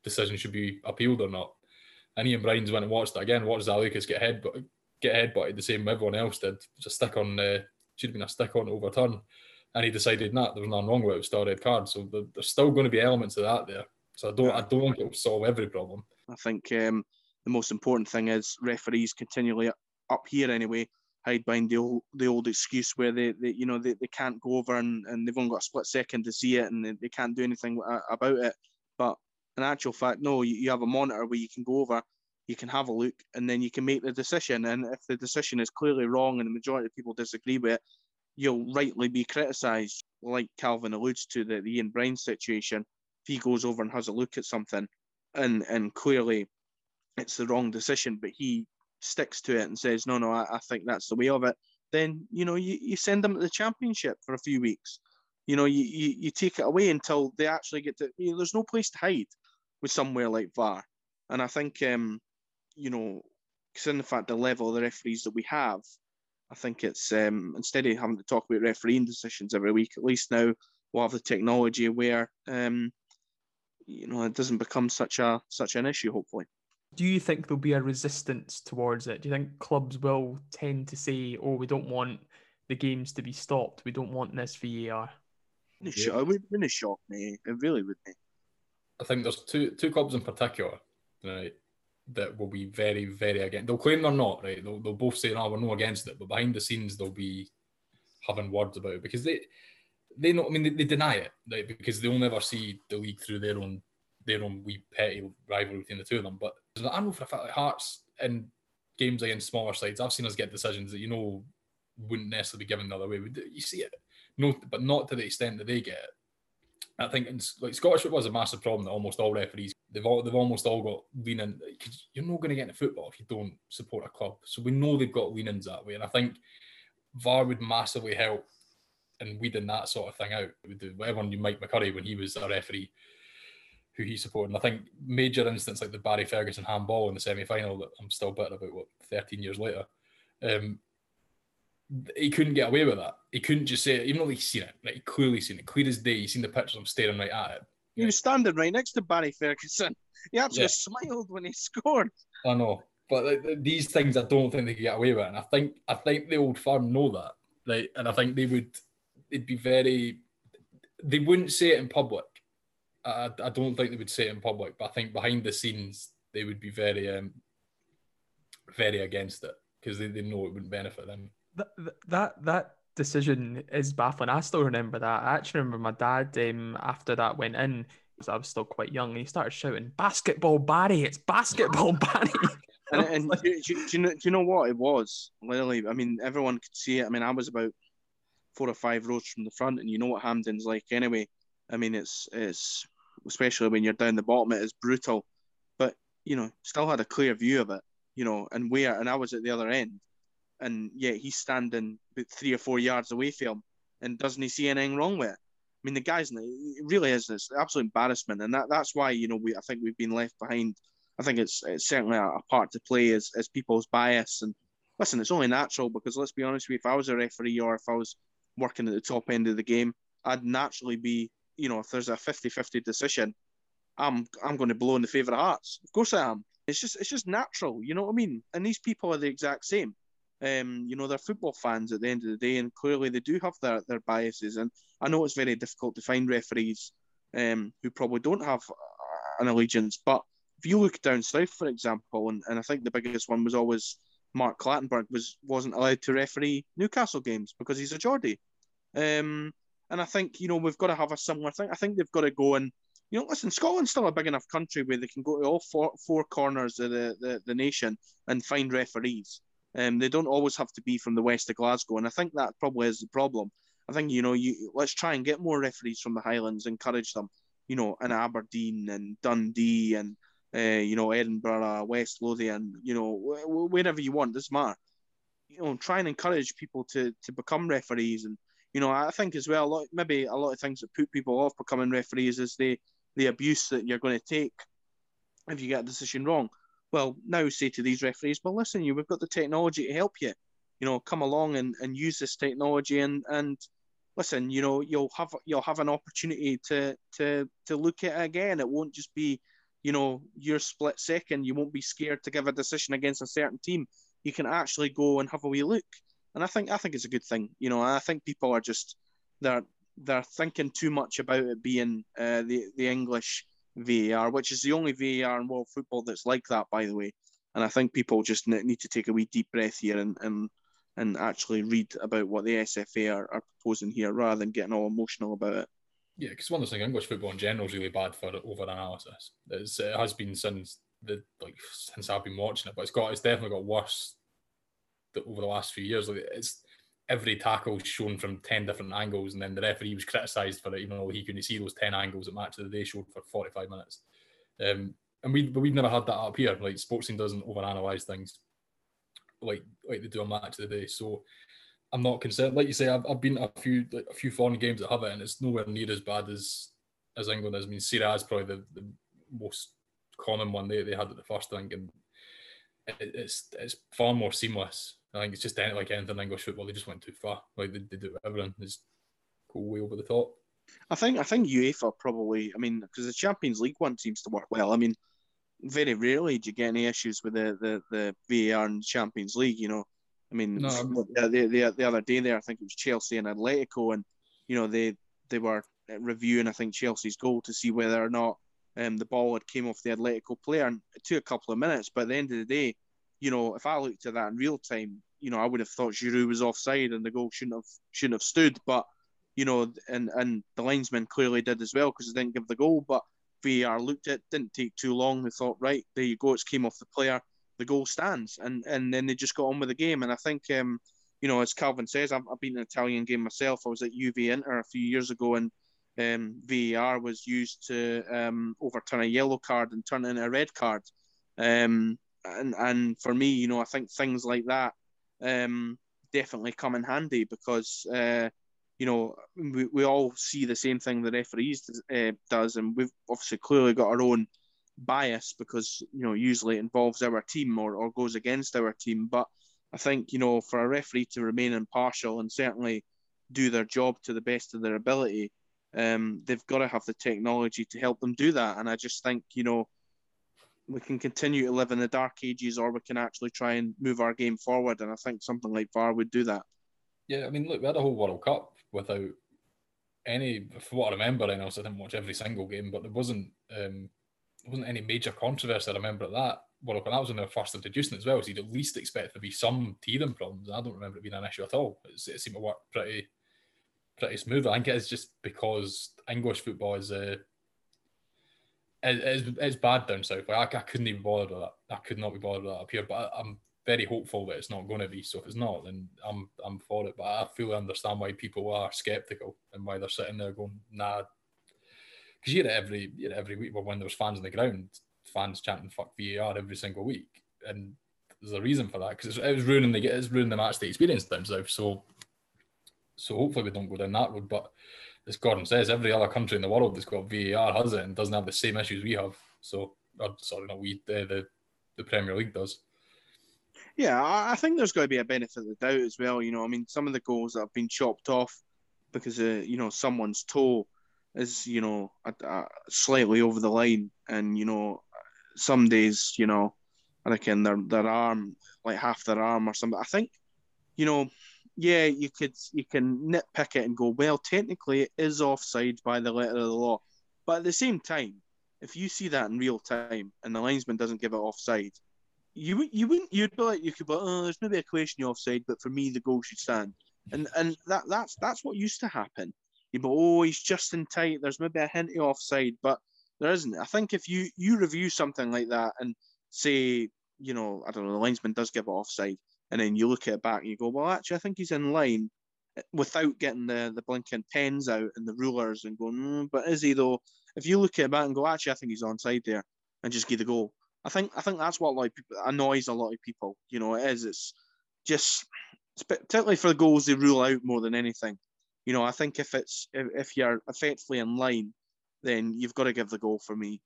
decision should be appealed or not. And Iain Brines went and watched it again, watched Zaliukas get head but get headbutted the same everyone else did. Just a stick on uh, should have been a stick on overturn. And he decided not nah, there was nothing wrong with it, it was still a red card. So there's still going to be elements of that there. So I don't I don't think it will solve every problem. I think um, the most important thing is referees continually up here anyway hide behind the old the old excuse where they, they you know they, they can't go over and, and they've only got a split second to see it and they, they can't do anything about it. But in actual fact, no, you, you have a monitor where you can go over, you can have a look, and then you can make the decision. And if the decision is clearly wrong and the majority of people disagree with it, you'll rightly be criticised. Like Calvin alludes to the, the Iain Brine situation, if he goes over and has a look at something, and and clearly it's the wrong decision, but he sticks to it and says, no, no, I, I think that's the way of it, then, you know, you, you send them to the championship for a few weeks. You know, you, you, you take it away until they actually get to, you know, there's no place to hide with somewhere like VAR. And I think, um, you know, considering the fact the level of the referees that we have, I think it's um, instead of having to talk about refereeing decisions every week, at least now we'll have the technology where um, you know it doesn't become such a such an issue. Hopefully. Do you think there'll be a resistance towards it? Do you think clubs will tend to say, "Oh, we don't want the games to be stopped. We don't want this VAR"? It would have shocked me. It really would be. I think there's two two clubs in particular, right, that will be very, very against. They'll claim they're not, right? They'll, they'll both say, "No, we're no against it," but behind the scenes, they'll be having words about it because they they know. I mean, they, they deny it, right? Because they'll never see the league through their own their own wee petty rivalry between the two of them. But I know for a fact like Hearts in games against smaller sides, I've seen us get decisions that you know wouldn't necessarily be given the other way. You see it, no, but not to the extent that they get it. I think in, like Scottish football is a massive problem that almost all referees they've all they've almost all got leaning because you're not going to get into football if you don't support a club. So we know they've got leanings that way, and I think VAR would massively help in weeding that sort of thing out. With the, everyone knew Mike McCurry when he was a referee, who he supported. And I think major instance like the Barry Ferguson handball in the semi final that I'm still bitter about. What 13 years later. Um, he couldn't get away with that. He couldn't just say it, even though he's seen it. Like he clearly seen it, clear as day. He's seen the pictures. I'm staring right at it. He was standing right next to Barry Ferguson. He actually yeah. smiled when he scored. I know, but like, these things I don't think they could get away with, and I think I think the old firm know that, right? And I think they would, they'd be very, they wouldn't say it in public. I, I don't think they would say it in public, but I think behind the scenes they would be very, um, very against it because they, they know it wouldn't benefit them that that that decision is baffling. I still remember that. I actually remember my dad um, after that went in. Because I was still quite young, and he started shouting, "Basketball Barry! It's basketball Barry!" and, and do, do, do, you know, do you know what it was? Literally, I mean, everyone could see it. I mean, I was about four or five rows from the front, and you know what Hampden's like anyway. I mean, it's it's especially when you're down the bottom, it is brutal. But you know, still had a clear view of it. You know, and where, and I was at the other end and yet he's standing about three or four yards away from him, and doesn't he see anything wrong with it? I mean, the guy's it really is this absolute embarrassment, and that, that's why you know we I think we've been left behind. I think it's it's certainly a, part to play as, as people's bias. And listen, it's only natural because let's be honest with you, if I was a referee or if I was working at the top end of the game, I'd naturally be, you know, if there's a 50-50 decision, I'm I'm going to blow in the favour of Hearts. Of course I am. It's just it's just natural, you know what I mean? And these people are the exact same. Um, you know, they're football fans at the end of the day, and clearly they do have their, their biases. And I know it's very difficult to find referees um, who probably don't have an allegiance. But if you look down south, for example, and, and I think the biggest one was always Mark Clattenburg was wasn't allowed to referee Newcastle games because he's a Geordie. Um, and I think you know we've got to have a similar thing. I think they've got to go and you know listen, Scotland's still a big enough country where they can go to all four four corners of the, the, the nation and find referees. Um, they don't always have to be from the west of Glasgow, and I think that probably is the problem. I think you know, you let's try and get more referees from the Highlands, encourage them, you know, in Aberdeen and Dundee and uh, you know Edinburgh, West Lothian, you know, wherever you want. This matter, you know, try and encourage people to to become referees, and you know, I think as well, maybe a lot of things that put people off becoming referees is the the abuse that you're going to take if you get a decision wrong. Well, now say to these referees, well, listen, you, we've got the technology to help you. You know, come along and, and use this technology and and listen, you know, you'll have you'll have an opportunity to to to look at it again. It won't just be, you know, your split second. You won't be scared to give a decision against a certain team. You can actually go and have a wee look. And I think I think it's a good thing. You know, I think people are just they're they're thinking too much about it being uh, the the English VAR, which is the only VAR in world football that's like that, by the way. And I think people just need to take a wee deep breath here and and and actually read about what the SFA are, are proposing here rather than getting all emotional about it. Yeah, because one of the things English football in general is really bad for over analysis. it has been since the like since I've been watching it, but it's got it's definitely got worse over the last few years. Like it's every tackle shown from ten different angles, and then the referee was criticised for it, even though he couldn't see those ten angles that match of the day showed for forty five minutes. Um, and we we've never had that up here. Like Sportscene doesn't overanalyze things like like they do on Match of the Day. So I'm not concerned. Like you say, I've, I've been a few like, a few foreign games that have it, and it's nowhere near as bad as as England has I mean, is probably the, the most common one they, they had at the first thing, and it, it's it's far more seamless. I think it's just like anything English football, they just went too far. Like they, they do everything is go way over the top. I think I think UEFA probably. I mean, because the Champions League one seems to work well. I mean, very rarely do you get any issues with the the, the VAR in Champions League. You know, I mean, no, the, the the other day there, I think it was Chelsea and Atletico, and you know they they were reviewing I think Chelsea's goal to see whether or not um, the ball had came off the Atletico player, and it took a couple of minutes. But at the end of the day, you know, if I looked at that in real time, you know, I would have thought Giroud was offside and the goal shouldn't have shouldn't have stood. But you know, and and the linesman clearly did as well because he didn't give the goal. But VAR looked at, didn't take too long. They thought, right, there you go, it's came off the player, the goal stands, and and then they just got on with the game. And I think, um, you know, as Calvin says, I've, I've been in an Italian game myself. I was at Juve Inter a few years ago, and um, VAR was used to um, overturn a yellow card and turn it into a red card. Um, and and for me, you know, I think things like that um, definitely come in handy because. Uh, you know, we, we all see the same thing the referees uh, does, and we've obviously clearly got our own bias because you know usually it involves our team or, or goes against our team. But I think you know for a referee to remain impartial and certainly do their job to the best of their ability, um, they've got to have the technology to help them do that. And I just think you know we can continue to live in the dark ages, or we can actually try and move our game forward. And I think something like VAR would do that. Yeah, I mean, look, we had a whole World Cup without any, for what I remember, and also I didn't watch every single game, but there wasn't um, there wasn't any major controversy. I remember at that World Cup. That was when they were first introducing it as well. So you'd at least expect there to be some teething problems. I don't remember it being an issue at all. It, it seemed to work pretty pretty smooth. I think it's just because English football is a uh, it's, it's bad down south. Like I, I couldn't even bother with that. I could not be bothered with that up here. But I, am very hopeful that it's not going to be. So if it's not, then I'm I'm for it. But I fully understand why people are skeptical and why they're sitting there going, nah. Because you hear it every you every week. When there's fans on the ground, fans chanting "fuck VAR" every single week, and there's a reason for that because it was ruining the it's ruining the match the experience down south. So so hopefully we don't go down that road. But as Gordon says, every other country in the world that's got VAR has it and doesn't have the same issues we have. So, or, sorry, not we, the, the the Premier League does. Yeah, I think there's going to be a benefit of the doubt as well. You know, I mean, some of the goals that have been chopped off because of you know someone's toe is you know slightly over the line, and you know some days you know I reckon their their arm like half their arm or something. I think you know, yeah, you could you can nitpick it and go, well, technically it is offside by the letter of the law, but at the same time, if you see that in real time and the linesman doesn't give it offside, you you wouldn't you'd be like you could be like, oh there's maybe a question offside but for me the goal should stand. And and that that's that's what used to happen. You go oh he's just in tight. There's maybe a hint of offside but there isn't. I think if you you review something like that and say you know I don't know the linesman does give it offside and then you look at it back and you go well actually I think he's in line without getting the the blinking pens out and the rulers and going mm, but is he though if you look at it back and go actually I think he's onside there and just give the goal I think I think that's what like annoys a lot of people. You know, it is. It's just particularly for the goals they rule out more than anything. You know, I think if it's if, if you're effectively in line, then you've got to give the goal for me.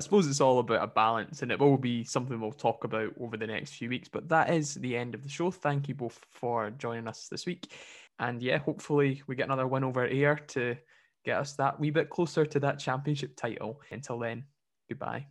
I suppose it's all about a balance, and it will be something we'll talk about over the next few weeks. But that is the end of the show. Thank you both for joining us this week. And yeah, hopefully we get another win over Ayr to get us that wee bit closer to that championship title. Until then, goodbye.